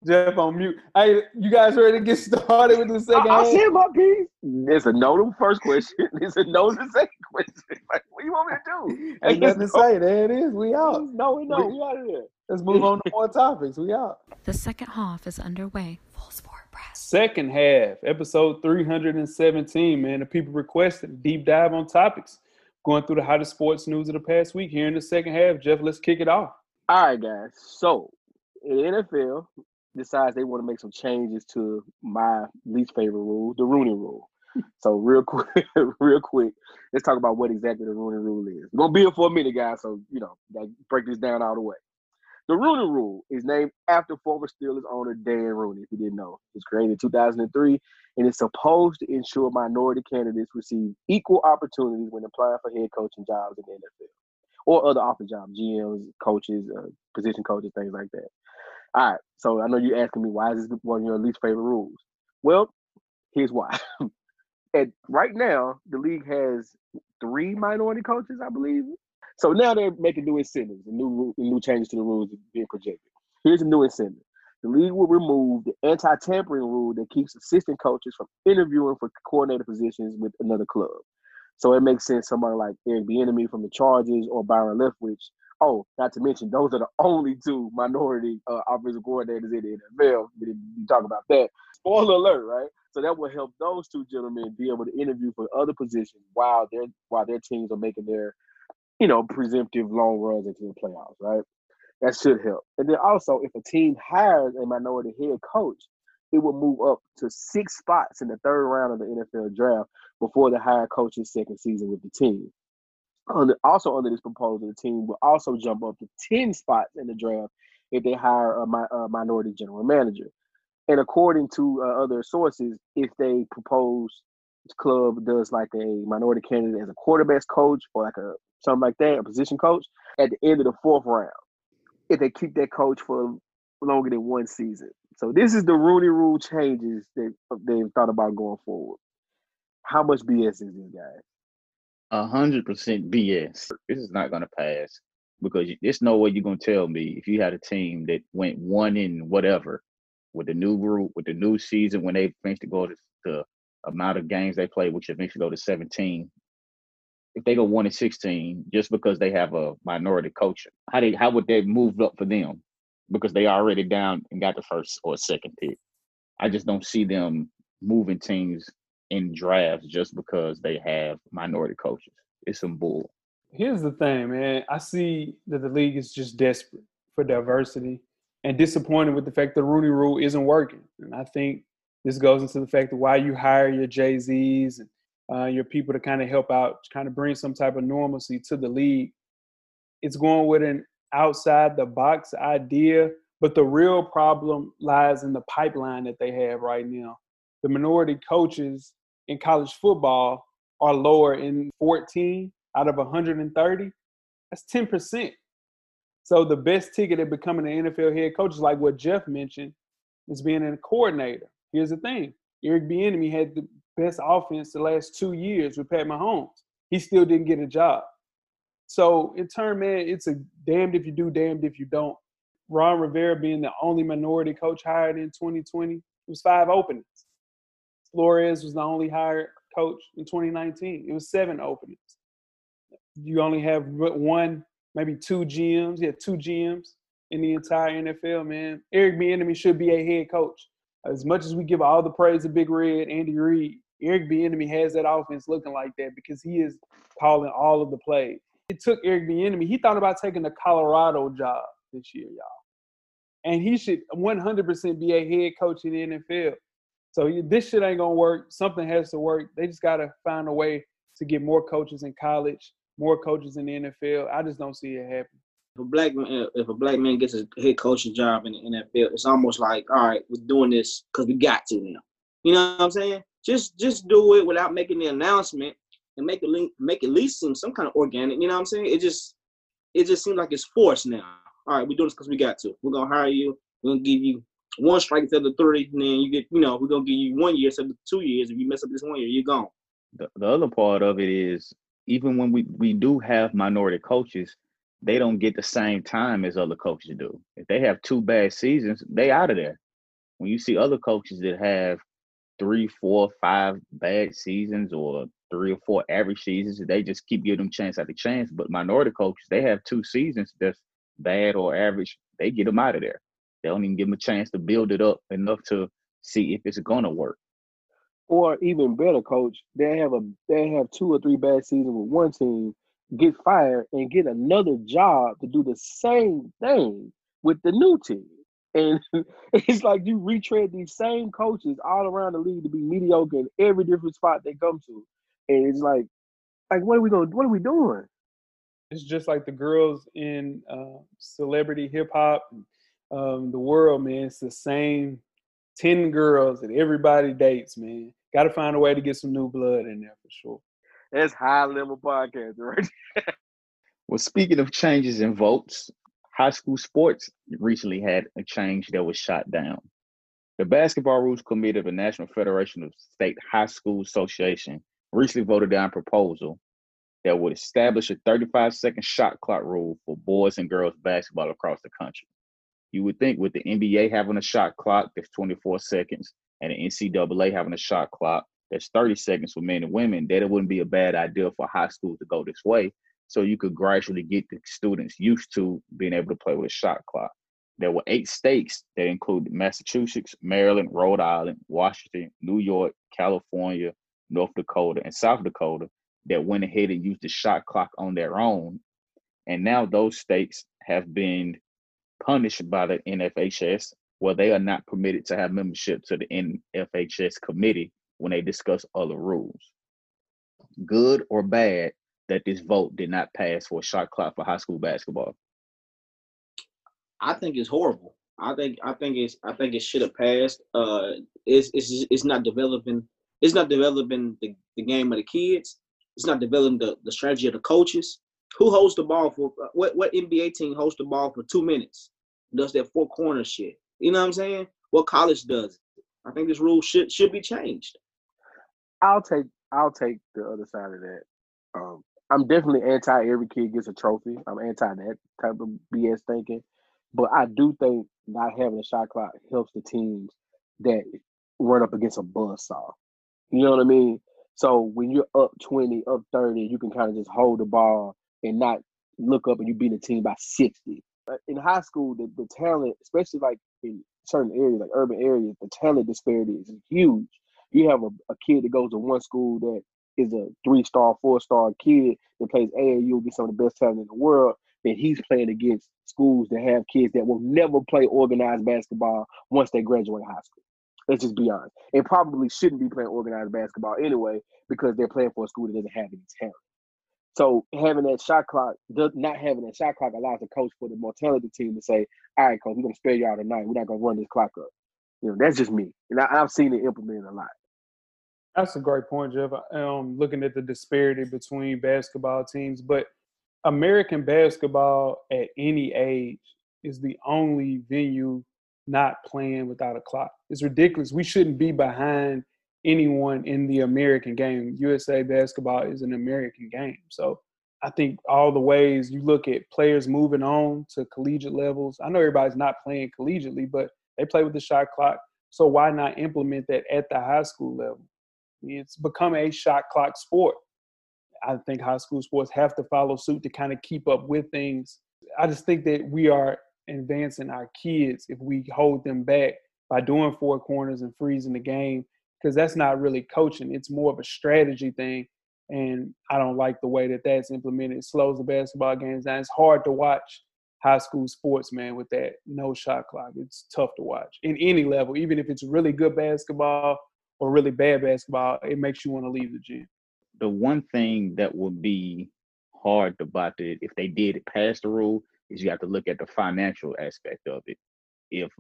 [SPEAKER 2] Jeff on mute. Hey, you guys ready to get (laughs) started with the second
[SPEAKER 5] I, I
[SPEAKER 2] half?
[SPEAKER 5] said my piece. There's a no to the first question. (laughs) There's a no to the second question. (laughs) Like, what do you want me to do?
[SPEAKER 2] Ain't nothing to say. There it is. We out.
[SPEAKER 5] No, we know.
[SPEAKER 2] We-
[SPEAKER 5] We out of here.
[SPEAKER 2] Let's move on to more topics. We out.
[SPEAKER 1] The second half is underway. Full sport press.
[SPEAKER 2] Second half, episode 317, man. The people requested a deep dive on topics. Going through the hottest sports news of the past week here in the second half. Jeff, let's kick it off.
[SPEAKER 5] All right, guys. So, the NFL decides they want to make some changes to my least favorite rule, the Rooney Rule. (laughs) So, real quick, (laughs) real quick, let's talk about what exactly the Rooney Rule is. We're gonna be here for a minute, guys. So, you know, break this down all the way. The Rooney Rule is named after former Steelers owner Dan Rooney. If you didn't know, it was created in 2003, and it's supposed to ensure minority candidates receive equal opportunities when applying for head coaching jobs in the NFL or other office jobs, GMs, coaches, uh, position coaches, things like that. All right. So I know you're asking me why is this one of your least favorite rules? Well, here's why. (laughs) At right now, the league has three minority coaches, I believe. So now they're making new incentives and new new changes to the rules being projected. Here's a new incentive. The league will remove the anti-tampering rule that keeps assistant coaches from interviewing for coordinator positions with another club. So it makes sense somebody like Eric Bieniemy from the Chargers or Byron Leftwich. Oh, not to mention those are the only two minority uh, offensive coordinators in the NFL. We didn't talk about that. Spoiler alert, right? So that will help those two gentlemen be able to interview for other positions while their while their teams are making their, you know, presumptive long runs into the playoffs, right? That should help. And then also, if a team hires a minority head coach, it will move up to six spots in the third round of the NFL draft before the hire coach's second season with the team. Under, also under this proposal, the team will also jump up to 10 spots in the draft if they hire a, mi- a minority general manager. And according to uh, other sources, if they propose club does like a minority candidate as a quarterbacks coach or like a something like that, a position coach, at the end of the fourth round, if they keep that coach for longer than one season. So this is the Rooney Rule changes that uh, they've thought about going forward. How much BS is this, guy?
[SPEAKER 4] A hundred percent BS. This is not gonna pass because there's no way you're gonna tell me if you had a team that went one in whatever with the new group with the new season when they eventually go to the amount of games they play, which eventually go to 17. If they go one and 16, just because they have a minority coach, how they how would they move up for them? Because they already down and got the first or second pick. I just don't see them moving teams in drafts just because they have minority coaches. It's some bull.
[SPEAKER 2] Here's the thing, man. I see that the league is just desperate for diversity and disappointed with the fact the Rooney Rule isn't working. And I think this goes into the fact of why you hire your Jay Z's and uh, your people to kind of help out, kind of bring some type of normalcy to the league. It's going with an outside the box idea, but the real problem lies in the pipeline that they have right now. The minority coaches in college football are lower in 14 out of 130. That's 10%. So the best ticket at becoming an NFL head coach is like what Jeff mentioned, is being a coordinator. Here's the thing: Eric Bieniemy had the best offense the last two years with Pat Mahomes. He still didn't get a job. So in turn, man, it's a damned if you do, damned if you don't. Ron Rivera being the only minority coach hired in 2020, it was five openings. Flores was the only hired coach in 2019. It was seven openings. You only have one, maybe two GMs. You have two GMs in the entire NFL, man. Eric Bieniemy should be a head coach. As much as we give all the praise to Big Red, Andy Reid, Eric Bieniemy has that offense looking like that because he is calling all of the plays. It took Eric Bieniemy. He thought about taking the Colorado job this year, y'all, and he should 100% be a head coach in the NFL. So this shit ain't gonna work. Something has to work. They just gotta find a way to get more coaches in college, more coaches in the NFL. I just don't see it happen.
[SPEAKER 3] If a black man, if a black man gets a head coaching job in the NFL, it's almost like, all right, we're doing this because we got to now. You know what I'm saying? Just just do it without making the announcement and make it make at least seem some kind of organic. You know what I'm saying? It just it just seems like it's forced now. All right, we're doing this because we got to. We're gonna hire you. We're gonna give you one strike instead of three, and then you get, you know, we're gonna give you one year instead of two years. If you mess up this one year, you're gone.
[SPEAKER 4] The, the other part of it is even when we we do have minority coaches, they don't get the same time as other coaches do. If they have two bad seasons, they out of there. When you see other coaches that have three, four, five bad seasons or three or four average seasons, they just keep giving them chance after chance. But minority coaches, they have two seasons that's bad or average, they get them out of there. They don't even give them a chance to build it up enough to see if it's gonna work.
[SPEAKER 5] Or even better, coach, they have a they have two or three bad seasons with one team, get fired and get another job to do the same thing with the new team. And (laughs) it's like you retread these same coaches all around the league to be mediocre in every different spot they come to. And it's like, like what are we going? What are we doing?
[SPEAKER 2] It's just like the girls in uh, celebrity hip hop um, the world, man. It's the same 10 girls that everybody dates, man. Got to find a way to get some new blood in there for sure.
[SPEAKER 5] That's high level podcast, right? (laughs)
[SPEAKER 4] well, speaking of changes in votes, high school sports recently had a change that was shot down. The Basketball Rules Committee of the National Federation of State High School Association recently voted down a proposal that would establish a 35 second shot clock rule for boys and girls basketball across the country. You would think with the NBA having a shot clock that's 24 seconds and the NCAA having a shot clock that's 30 seconds for men and women, that it wouldn't be a bad idea for high school to go this way. So you could gradually get the students used to being able to play with a shot clock. There were eight states that included Massachusetts, Maryland, Rhode Island, Washington, New York, California, North Dakota, and South Dakota that went ahead and used the shot clock on their own. And now those states have been punished by the NFHS where they are not permitted to have membership to the NFHS committee when they discuss other rules. Good or bad that this vote did not pass for a shot clock for high school basketball?
[SPEAKER 3] I think it's horrible. I think I think it's I think it should have passed. Uh, it's it's it's not developing. It's not developing the, the game of the kids. It's not developing the, the strategy of the coaches. Who holds the ball for what? What NBA team holds the ball for two minutes? Does that four corner shit? You know what I'm saying? What college does? I think this rule should should be changed.
[SPEAKER 5] I'll take I'll take the other side of that. Um, I'm definitely anti every kid gets a trophy. I'm anti that type of BS thinking. But I do think not having a shot clock helps the teams that run up against a buzz saw. You know what I mean? So when you're up 20, up 30, you can kind of just hold the ball and not look up and you beat a team by 60. In high school, the, the talent, especially like in certain areas, like urban areas, the talent disparity is huge. You have a, a kid that goes to one school that is a three star, four star kid that plays AAU against some of the best talent in the world, then he's playing against schools that have kids that will never play organized basketball once they graduate high school. Let's just be honest. And probably shouldn't be playing organized basketball anyway because they're playing for a school that doesn't have any talent. So having that shot clock, not having that shot clock allows the coach for the mortality team to say, "All right, coach, we're gonna spare y'all tonight. We're not gonna run this clock up." You know, that's just me, and I, have seen it implemented a lot.
[SPEAKER 2] That's a great point, Jeff. Um, looking at the disparity between basketball teams, but American basketball at any age is the only venue not playing without a clock. It's ridiculous. We shouldn't be behind anyone in the American game. USA basketball is an American game. So I think all the ways you look at players moving on to collegiate levels. I know everybody's not playing collegiately, but they play with the shot clock. So why not implement that at the high school level? It's become a shot clock sport. I think high school sports have to follow suit to kind of keep up with things. I just think that we are advancing our kids if we hold them back by doing four corners and freezing the game because that's not really coaching. It's more of a strategy thing. And I don't like the way that that's implemented. It slows the basketball games down. It's hard to watch high school sports, man, with that no shot clock. It's tough to watch in any level, even if it's really good basketball or really bad basketball, it makes you want to leave the gym.
[SPEAKER 4] The one thing that would be hard about it if they did pass the rule is you have to look at the financial aspect of it. If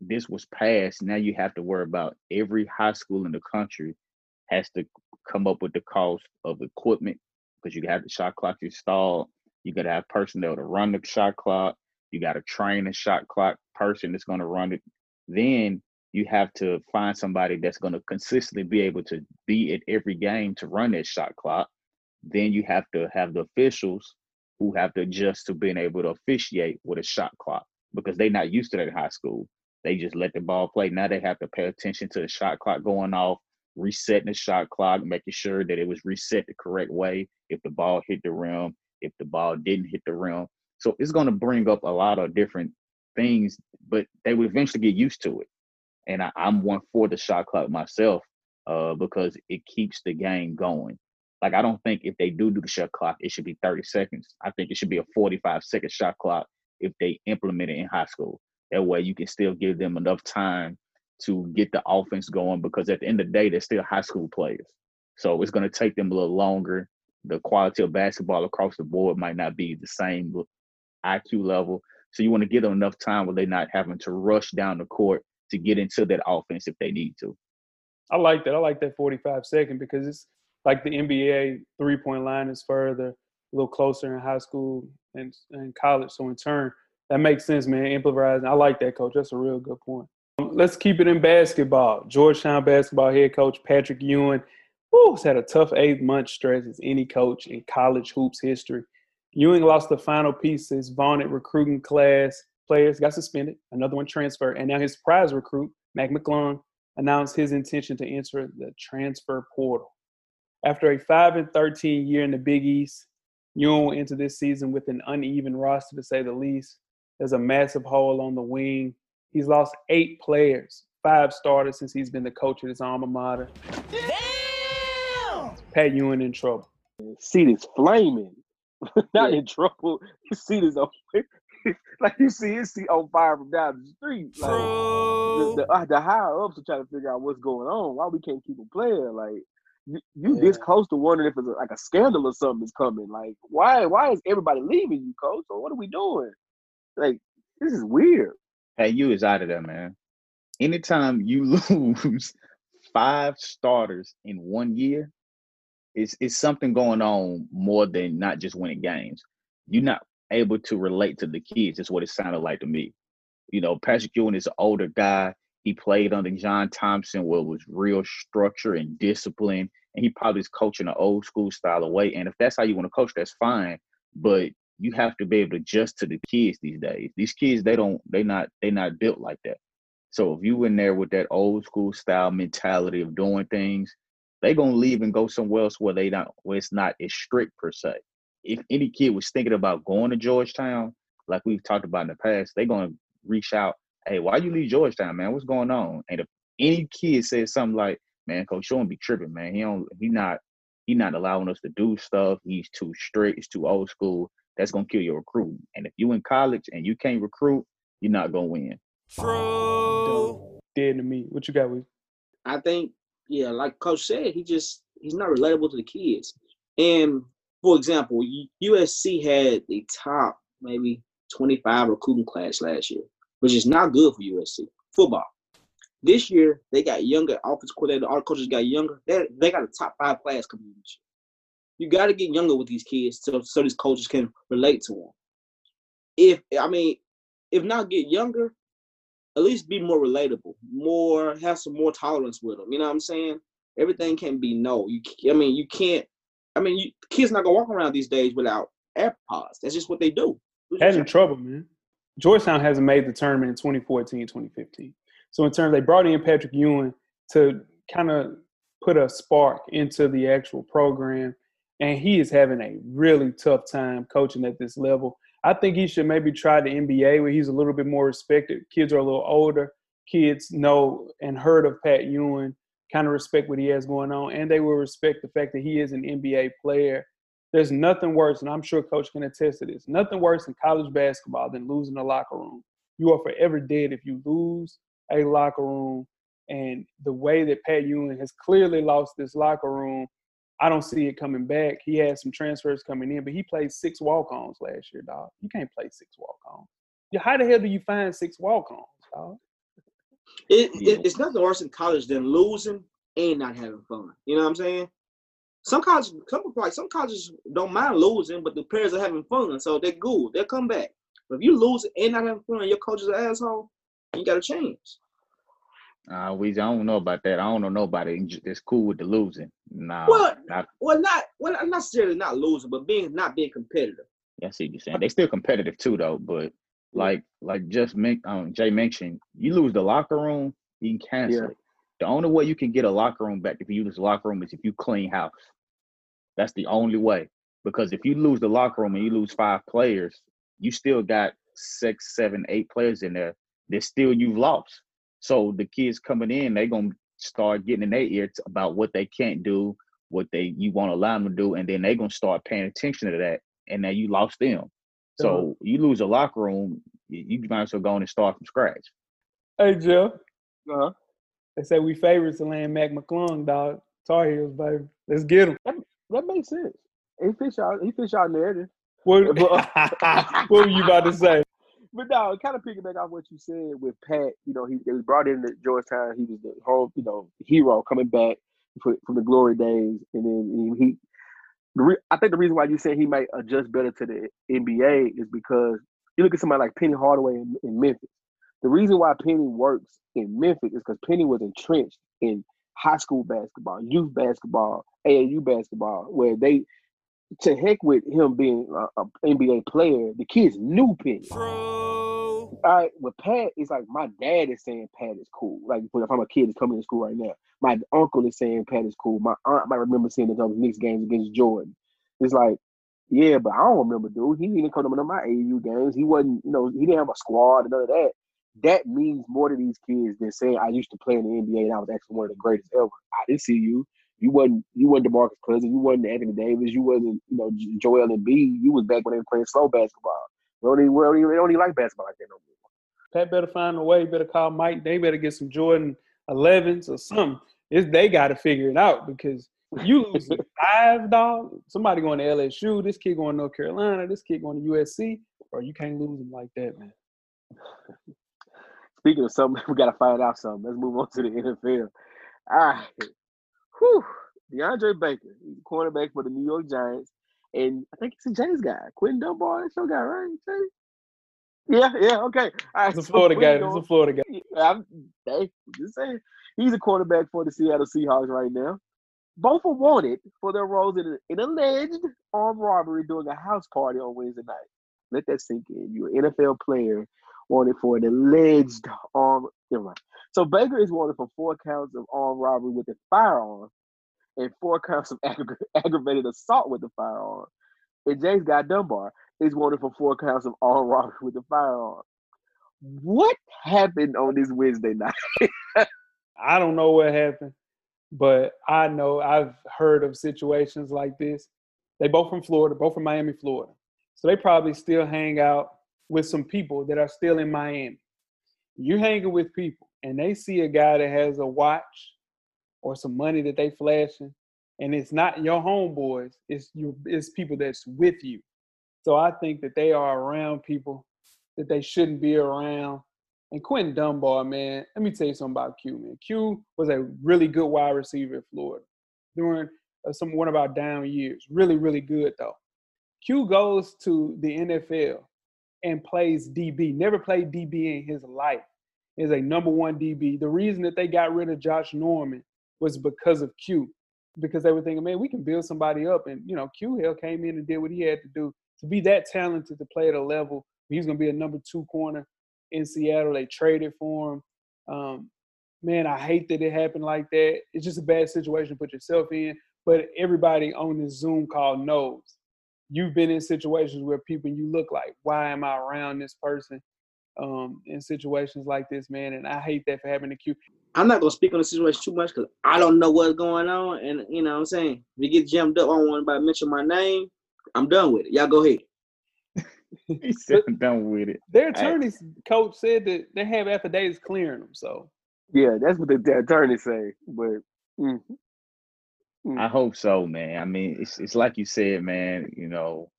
[SPEAKER 4] this was passed, now you have to worry about every high school in the country has to come up with the cost of equipment because you have the shot clock installed. You got to have personnel to run the shot clock. You got to train a shot clock person that's going to run it. Then you have to find somebody that's going to consistently be able to be at every game to run that shot clock. Then you have to have the officials who have to adjust to being able to officiate with a shot clock because they're not used to that in high school. They just let the ball play. Now they have to pay attention to the shot clock going off, resetting the shot clock, making sure that it was reset the correct way if the ball hit the rim, if the ball didn't hit the rim. So it's going to bring up a lot of different things, but they would eventually get used to it. And I, am one for the shot clock myself uh, because it keeps the game going. Like I don't think if they do do the shot clock, it should be 30 seconds. I think it should be a 45 second shot clock if they implement it in high school. That way you can still give them enough time to get the offense going because at the end of the day, they're still high school players. So it's going to take them a little longer. The quality of basketball across the board might not be the same IQ level. So you want to give them enough time where they're not having to rush down the court to get into that offense if they need to.
[SPEAKER 2] I like that. I like that 45 second because it's like the NBA three point line is further, a little closer in high school and, and college. So in turn, that makes sense, man. Improvising. I like that, coach. That's a real good point. Um, let's keep it in basketball. Georgetown basketball head coach Patrick Ewing has had a tough eight month stretch as any coach in college hoops history. Ewing lost the final piece to his vaunted recruiting class. Players got suspended, another one transferred, and now his prize recruit, Mac McClung, announced his intention to enter the transfer portal. After a 5 and 13 year in the Big East, Ewing will enter this season with an uneven roster to say the least. There's a massive hole on the wing. He's lost eight players, five starters since he's been the coach at his alma mater. Damn! Pat Ewing in trouble.
[SPEAKER 5] Seat is flaming. (laughs) Not in trouble. (laughs) His seat is on (laughs) like you see his seat on fire from down the street. Like the, the, uh, the higher ups are trying to figure out what's going on. Why we can't keep a player? Like you, you yeah. this close to wondering if it's a, like a scandal or something is coming. Like why why is everybody leaving you, coach? Or what are we doing? Like, this is weird.
[SPEAKER 4] Hey, you is out of there, man. Anytime you (laughs) lose five starters in one year, it's it's something going on more than not just winning games. You're not able to relate to the kids. Is what it sounded like to me. You know, Patrick Ewing is an older guy. He played under John Thompson, where it was real structure and discipline, and he probably is coaching an old school style of way. And if that's how you want to coach, that's fine. But you have to be able to adjust to the kids these days. These kids, they don't, they not, they not built like that. So if you in there with that old school style mentality of doing things, they're gonna leave and go somewhere else where they don't. where it's not as strict per se. If any kid was thinking about going to Georgetown, like we've talked about in the past, they're gonna reach out. Hey, why you leave Georgetown, man? What's going on? And if any kid says something like, "Man, Coach Sean be tripping, man. He don't, he not, he not allowing us to do stuff. He's too strict. He's too old school." that's gonna kill your recruiting. And if you in college and you can't recruit, you're not gonna win.
[SPEAKER 2] True. Dead to me. What you got with?
[SPEAKER 3] I think, yeah, like Coach said, he just he's not relatable to the kids. And for example, USC had the top maybe 25 recruiting class last year, which is not good for USC football. This year they got younger offense coordinator, our coaches got younger. They they got a top five class coming this year. You got to get younger with these kids so so these coaches can relate to them. If I mean, if not get younger, at least be more relatable, more have some more tolerance with them. You know what I'm saying? Everything can be no. You I mean you can't. I mean, you, kids not gonna walk around these days without AirPods. That's just what they do.
[SPEAKER 2] Had in trouble, man. Georgetown hasn't made the tournament in 2014, 2015. So in terms, they brought in Patrick Ewing to kind of put a spark into the actual program, and he is having a really tough time coaching at this level. I think he should maybe try the NBA where he's a little bit more respected. Kids are a little older. Kids know and heard of Pat Ewing, kind of respect what he has going on, and they will respect the fact that he is an NBA player. There's nothing worse, and I'm sure Coach can attest to this. Nothing worse in college basketball than losing a locker room. You are forever dead if you lose a locker room. And the way that Pat Ewing has clearly lost this locker room, I don't see it coming back. He had some transfers coming in, but he played six walk-ons last year, dog. You can't play six walk-ons. How the hell do you find six walk-ons, dog?
[SPEAKER 3] It, it, it's nothing worse in college than losing and not having fun. You know what I'm saying? Some colleges, some like some colleges don't mind losing, but the players are having fun, so they're good. They'll come back. But if you lose and not having fun, your coach is an asshole. You got to change.
[SPEAKER 4] Uh, we I don't know about that. I don't know nobody that's cool with the losing. Nah,
[SPEAKER 3] well, not, well, not well, not necessarily not losing, but being not being competitive.
[SPEAKER 4] Yeah, I see what you're saying. They still competitive too, though. But like, like just make um, Jay mentioned, you lose the locker room, you can cancel yeah. it. The only way you can get a locker room back if you lose the locker room is if you clean house. That's the only way. Because if you lose the locker room and you lose five players, you still got six, seven, eight players in there that still you've lost. So the kids coming in, they're gonna start getting in their ear about what they can't do, what they you want to allow them to do, and then they're gonna start paying attention to that. And now you lost them. So uh-huh. you lose a locker room, you, might as well go in and start from scratch.
[SPEAKER 2] Hey Jeff.
[SPEAKER 5] Uh-huh.
[SPEAKER 2] They say we favorites to land Mac McClung, dog. Tar Heels, baby. Let's get him.
[SPEAKER 5] That, that makes sense. He fish out. He fish out narrative.
[SPEAKER 2] What, (laughs) (laughs) what were you about to say?
[SPEAKER 5] but no, kind of piggyback off what you said with Pat. You know, he, he was brought in at Georgetown. He was the whole, you know, hero coming back from, from the glory days, and then he. Re, I think the reason why you say he might adjust better to the NBA is because you look at somebody like Penny Hardaway in, in Memphis. The reason why Penny works in Memphis is because Penny was entrenched in high school basketball, youth basketball, AAU basketball, where they to heck with him being an NBA player, the kids knew Penny. All right, with Pat, it's like my dad is saying Pat is cool. Like if I'm a kid that's coming to school right now, my uncle is saying Pat is cool. My aunt might remember seeing the Knicks games against Jordan. It's like, yeah, but I don't remember, dude. He didn't come to one of my AAU games. He wasn't, you know, he didn't have a squad and none of that. That means more to these kids than saying I used to play in the NBA and I was actually one of the greatest ever. I didn't see you. You wasn't you wasn't DeMarcus Cousins. You wasn't Anthony Davis. You wasn't you know Joel and Embiid. You was back when they were playing slow basketball. We don't even, we don't even, they don't even like basketball like that no more.
[SPEAKER 2] Pat better find a way. Better call Mike. They better get some Jordan 11s or something. It's, they got to figure it out because you lose (laughs) five dog. Somebody going to LSU. This kid going to North Carolina. This kid going to USC. Or you can't lose them like that, man.
[SPEAKER 5] Speaking of something, (laughs) we got to find out something. Let's move on to the NFL. All ah, right. Whew. DeAndre Baker, cornerback for the New York Giants. And I think he's a Jays guy. Quinton Dunbar, that's your guy, right? Jay? Yeah, yeah, okay. All right,
[SPEAKER 2] it's a Florida so guy. It's a Florida guy.
[SPEAKER 5] I'm, hey, just saying. He's a quarterback for the Seattle Seahawks right now. Both are wanted for their roles in an alleged armed robbery during a house party on Wednesday night. Let that sink in. You're an NFL player wanted for an alleged armed. Never mind. So Baker is wanted for four counts of armed robbery with a firearm and four counts of (laughs) aggra- aggravated assault with a firearm. And James Guy Dunbar is wanted for four counts of armed robbery with a firearm. What happened on this Wednesday night? (laughs)
[SPEAKER 2] I don't know what happened, but I know I've heard of situations like this. They both from Florida, both from Miami, Florida. So they probably still hang out with some people that are still in Miami. You're hanging with people and they see a guy that has a watch or some money that they flashing, and it's not your homeboys, it's you it's people that's with you. So I think that they are around people that they shouldn't be around. And Quinton Dunbar, man, let me tell you something about Q, man. Q was a really good wide receiver at Florida during uh, some one of our down years. Really, really good though. Q goes to the NFL and plays DB. Never played DB in his life is a number one DB. The reason that they got rid of Josh Norman was because of Q, because they were thinking, man, we can build somebody up. And, you know, Q Hill came in and did what he had to do to be that talented to play at a level. He's going to be a number two corner in Seattle. They traded for him. Um, man, I hate that it happened like that. It's just a bad situation to put yourself in. But everybody on this Zoom call knows you've been in situations where people you look like, why am I around this person? Um, in situations like this, man, and I hate that for having to queue.
[SPEAKER 3] I'm not gonna speak on the situation too much because I don't know what's going on, and you know what I'm saying. If you get jammed up, I don't want anybody to mention my name. I'm done with it. Y'all go ahead. (laughs)
[SPEAKER 4] he said I'm done with it.
[SPEAKER 2] Their attorneys coach said that they have affidavits clearing them. So
[SPEAKER 5] Yeah, that's what the, the attorney say. But mm,
[SPEAKER 4] I hope so, man. I mean, it's it's like you said, man. You know,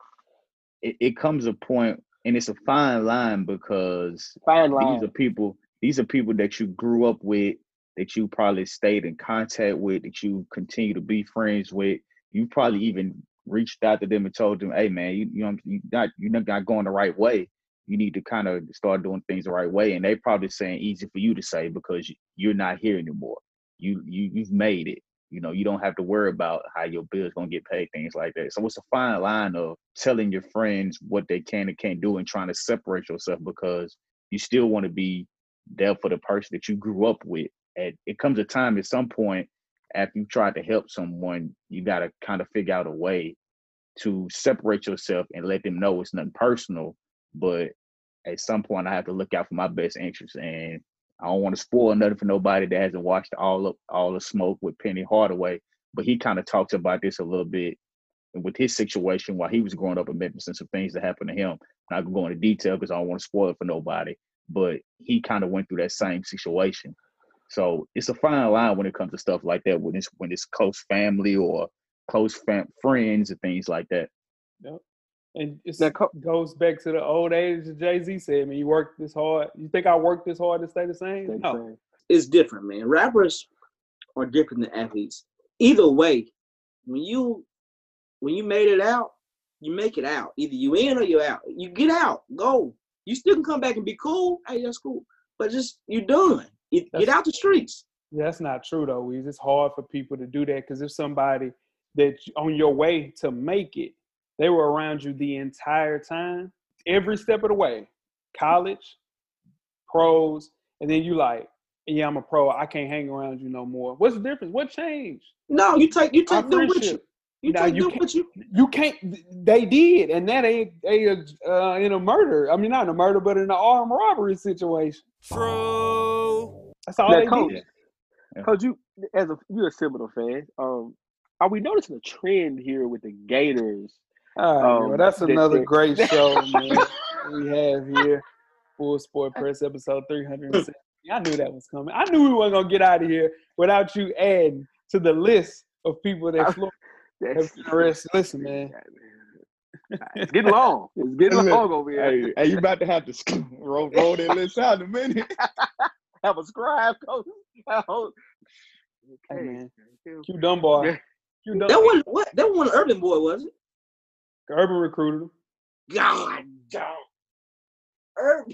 [SPEAKER 4] it, it comes a point, and it's a fine line because
[SPEAKER 5] fine
[SPEAKER 4] these
[SPEAKER 5] line.
[SPEAKER 4] are people. These are people that you grew up with, that you probably stayed in contact with, that you continue to be friends with. You probably even reached out to them and told them, "Hey, man, you you know you not you're not going the right way. You need to kind of start doing things the right way." And they probably saying easy for you to say because you- you're not here anymore. You you you've made it. You know, you don't have to worry about how your bill's gonna get paid, things like that. So it's a fine line of telling your friends what they can and can't do and trying to separate yourself because you still want to be there for the person that you grew up with. And it comes a time at some point after you tried to help someone, you gotta kind of figure out a way to separate yourself and let them know it's nothing personal. But at some point I have to look out for my best interests and I don't want to spoil nothing for nobody that hasn't watched all of all the smoke with Penny Hardaway. But he kind of talks about this a little bit with his situation while he was growing up in Memphis and some things that happened to him. I'm not gonna go into detail because I don't want to spoil it for nobody. But he kind of went through that same situation. So it's a fine line when it comes to stuff like that when it's when it's close family or close fam- friends and things like that.
[SPEAKER 2] Yep. And it
[SPEAKER 5] Now, co-
[SPEAKER 2] goes back to the old age that Jay Z said, man, you work this hard. You think I work this hard to stay the same?
[SPEAKER 5] Stay
[SPEAKER 2] No.
[SPEAKER 5] same.
[SPEAKER 3] It's different, man. Rappers are different than athletes. Either way, when you when you made it out, you make it out. Either you in or you out. You get out, go. You still can come back and be cool. Hey, that's cool. But just you're done. You, get out the streets.
[SPEAKER 2] That's not true though, Weez. It's hard for people to do that because if somebody that on your way to make it, they were around you the entire time, every step of the way, college, pros, and then you like, yeah, I'm a pro. I can't hang around you no more. What's the difference? What changed?
[SPEAKER 3] No, you take you take them with you. You
[SPEAKER 2] Now,
[SPEAKER 3] take
[SPEAKER 2] you
[SPEAKER 3] them
[SPEAKER 2] can't-
[SPEAKER 3] with you.
[SPEAKER 2] You can't. They did, and that ain't they uh, in a murder. I mean, not in a murder, but in an armed robbery situation.
[SPEAKER 6] True.
[SPEAKER 2] That's all
[SPEAKER 5] Now,
[SPEAKER 2] they
[SPEAKER 5] coach,
[SPEAKER 2] did.
[SPEAKER 5] coach, you as a you're a Seminole fan. Um, are we noticing a trend here with the Gators?
[SPEAKER 2] All right,
[SPEAKER 5] Um,
[SPEAKER 2] well, that's another great (laughs) show, man. we have here Full Sport Press episode 370. I knew that was coming. I knew we weren't gonna get out of here without you adding to the list of people that Florida (laughs) have
[SPEAKER 5] That's,
[SPEAKER 2] interested. Listen, man.
[SPEAKER 5] it's getting long. It's getting long over here.
[SPEAKER 4] Hey, hey, you about to have to (laughs) sk- roll, roll that list out in a minute.
[SPEAKER 5] Have a scribe, coach. (laughs) Oh,
[SPEAKER 2] Hey,
[SPEAKER 5] Okay.
[SPEAKER 2] man. Q Dunbar.
[SPEAKER 5] Yeah.
[SPEAKER 2] Q
[SPEAKER 3] That
[SPEAKER 2] Dunbar.
[SPEAKER 3] one what that one urban boy, was it?
[SPEAKER 2] Urban recruited him.
[SPEAKER 3] God damn. Urban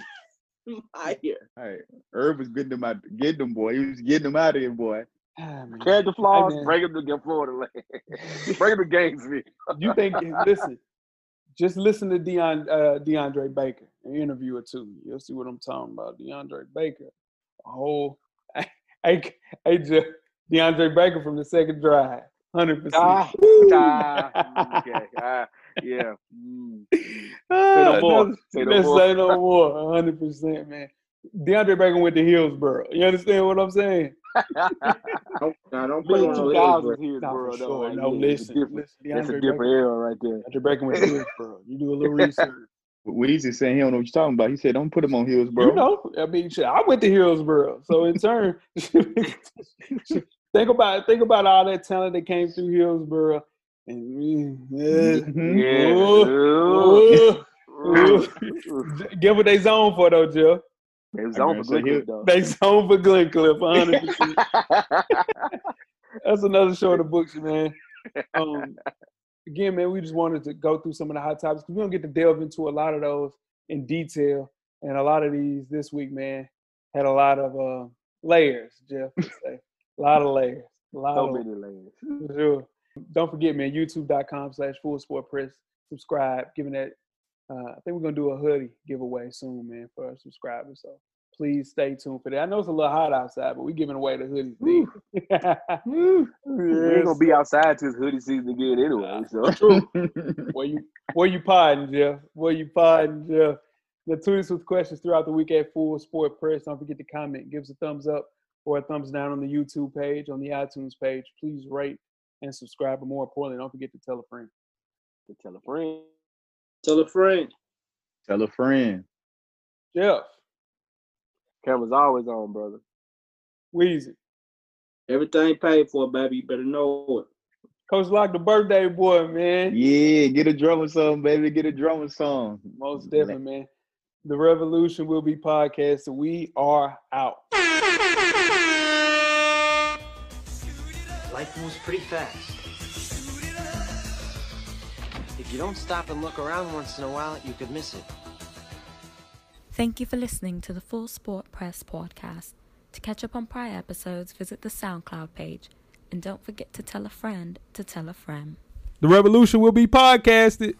[SPEAKER 3] (laughs) Meyer.
[SPEAKER 4] hey, Herb was getting them out, getting them boy. He was getting them out of here, boy. (sighs)
[SPEAKER 2] Man.
[SPEAKER 5] The flaws,
[SPEAKER 2] man.
[SPEAKER 5] bring them to get Florida land. (laughs) bring him to Gainesville.
[SPEAKER 2] You think? listen, just listen to Deon, uh, DeAndre Baker, an interview or two. You'll see what I'm talking about. DeAndre Baker, a whole, (laughs) hey, hey, just DeAndre Baker from the second drive, hundred
[SPEAKER 5] Ah,
[SPEAKER 2] percent.
[SPEAKER 5] ah, (laughs) okay. Ah, yeah. Mm.
[SPEAKER 2] Ah,
[SPEAKER 5] no more.
[SPEAKER 2] let's-
[SPEAKER 5] Say no more.
[SPEAKER 2] say no more. hundred percent, man. DeAndre Baker went to Hillsboro. You understand what I'm saying? (laughs)
[SPEAKER 3] Don't, nah, don't put
[SPEAKER 5] Mid
[SPEAKER 3] on the
[SPEAKER 5] thousands
[SPEAKER 3] Hillsboro.
[SPEAKER 5] here,
[SPEAKER 2] No,
[SPEAKER 5] though,
[SPEAKER 2] sure. No,
[SPEAKER 5] yeah, it's a
[SPEAKER 2] listen,
[SPEAKER 5] different-
[SPEAKER 2] listen.
[SPEAKER 5] That's a different
[SPEAKER 2] Baker,
[SPEAKER 5] era right there.
[SPEAKER 2] DeAndre Baker went to Hillsboro. You do a little research.
[SPEAKER 4] Weezy saying he don't know what you're talking about. He said, "Don't put him on Hillsboro."
[SPEAKER 2] You know, I mean, shit, I went to Hillsboro, so in turn, (laughs) think about think about all that talent that came through Hillsboro, and mm, yeah,
[SPEAKER 4] Mhm.
[SPEAKER 5] Yeah.
[SPEAKER 2] Ooh,
[SPEAKER 5] Ooh.
[SPEAKER 2] ooh. get what they zone for though, Joe.
[SPEAKER 5] They was
[SPEAKER 4] I'm
[SPEAKER 5] on
[SPEAKER 4] gonna
[SPEAKER 5] for
[SPEAKER 4] say
[SPEAKER 5] Glencoe,
[SPEAKER 4] here-
[SPEAKER 5] though.
[SPEAKER 2] They zone for Glencliff, 100. (laughs) That's another show of the books, man. Um, again, man, we just wanted to go through some of the hot topics because we don't get to delve into a lot of those in detail, and a lot of these this week, man, had a lot of uh, layers. Jeff, say. a lot of layers, a lot
[SPEAKER 5] so
[SPEAKER 2] of
[SPEAKER 5] many
[SPEAKER 2] for sure. Don't forget, man, youtube.com slash full sport press. Subscribe, giving that. Uh, I think we're gonna do a hoodie giveaway soon, man, for our subscribers. So please stay tuned for that. I know it's a little hot outside, but we're giving away the hoodies. thing. (laughs)
[SPEAKER 5] We're gonna be outside till hoodie season again anyway. So
[SPEAKER 2] True. (laughs) Where you where you podding, Jeff? Where you podding, Jeff? The tweet us with questions throughout the week at Full Sport Press. Don't forget to comment, give us a thumbs up or a thumbs down on the YouTube page, on the iTunes page. Please rate and subscribe. But more importantly, don't forget to tell a friend.
[SPEAKER 5] to tell a friend.
[SPEAKER 3] Tell a friend.
[SPEAKER 4] Tell a friend.
[SPEAKER 2] Jeff,
[SPEAKER 5] Camera's always on, brother.
[SPEAKER 2] Weezy,
[SPEAKER 3] Everything paid for, baby. You better know it.
[SPEAKER 2] Coach Lock, the birthday boy, man.
[SPEAKER 4] Yeah, get a drummer song, baby. Get a drummer song.
[SPEAKER 2] Most definitely, man. The revolution will be podcast. We are out.
[SPEAKER 7] Life moves pretty fast. If you don't stop and look around once in a while, you could miss it.
[SPEAKER 1] Thank you for listening to the Full Sport Press podcast. To catch up on prior episodes, visit the SoundCloud page. And don't forget to tell a friend to tell a friend.
[SPEAKER 2] The revolution will be podcasted.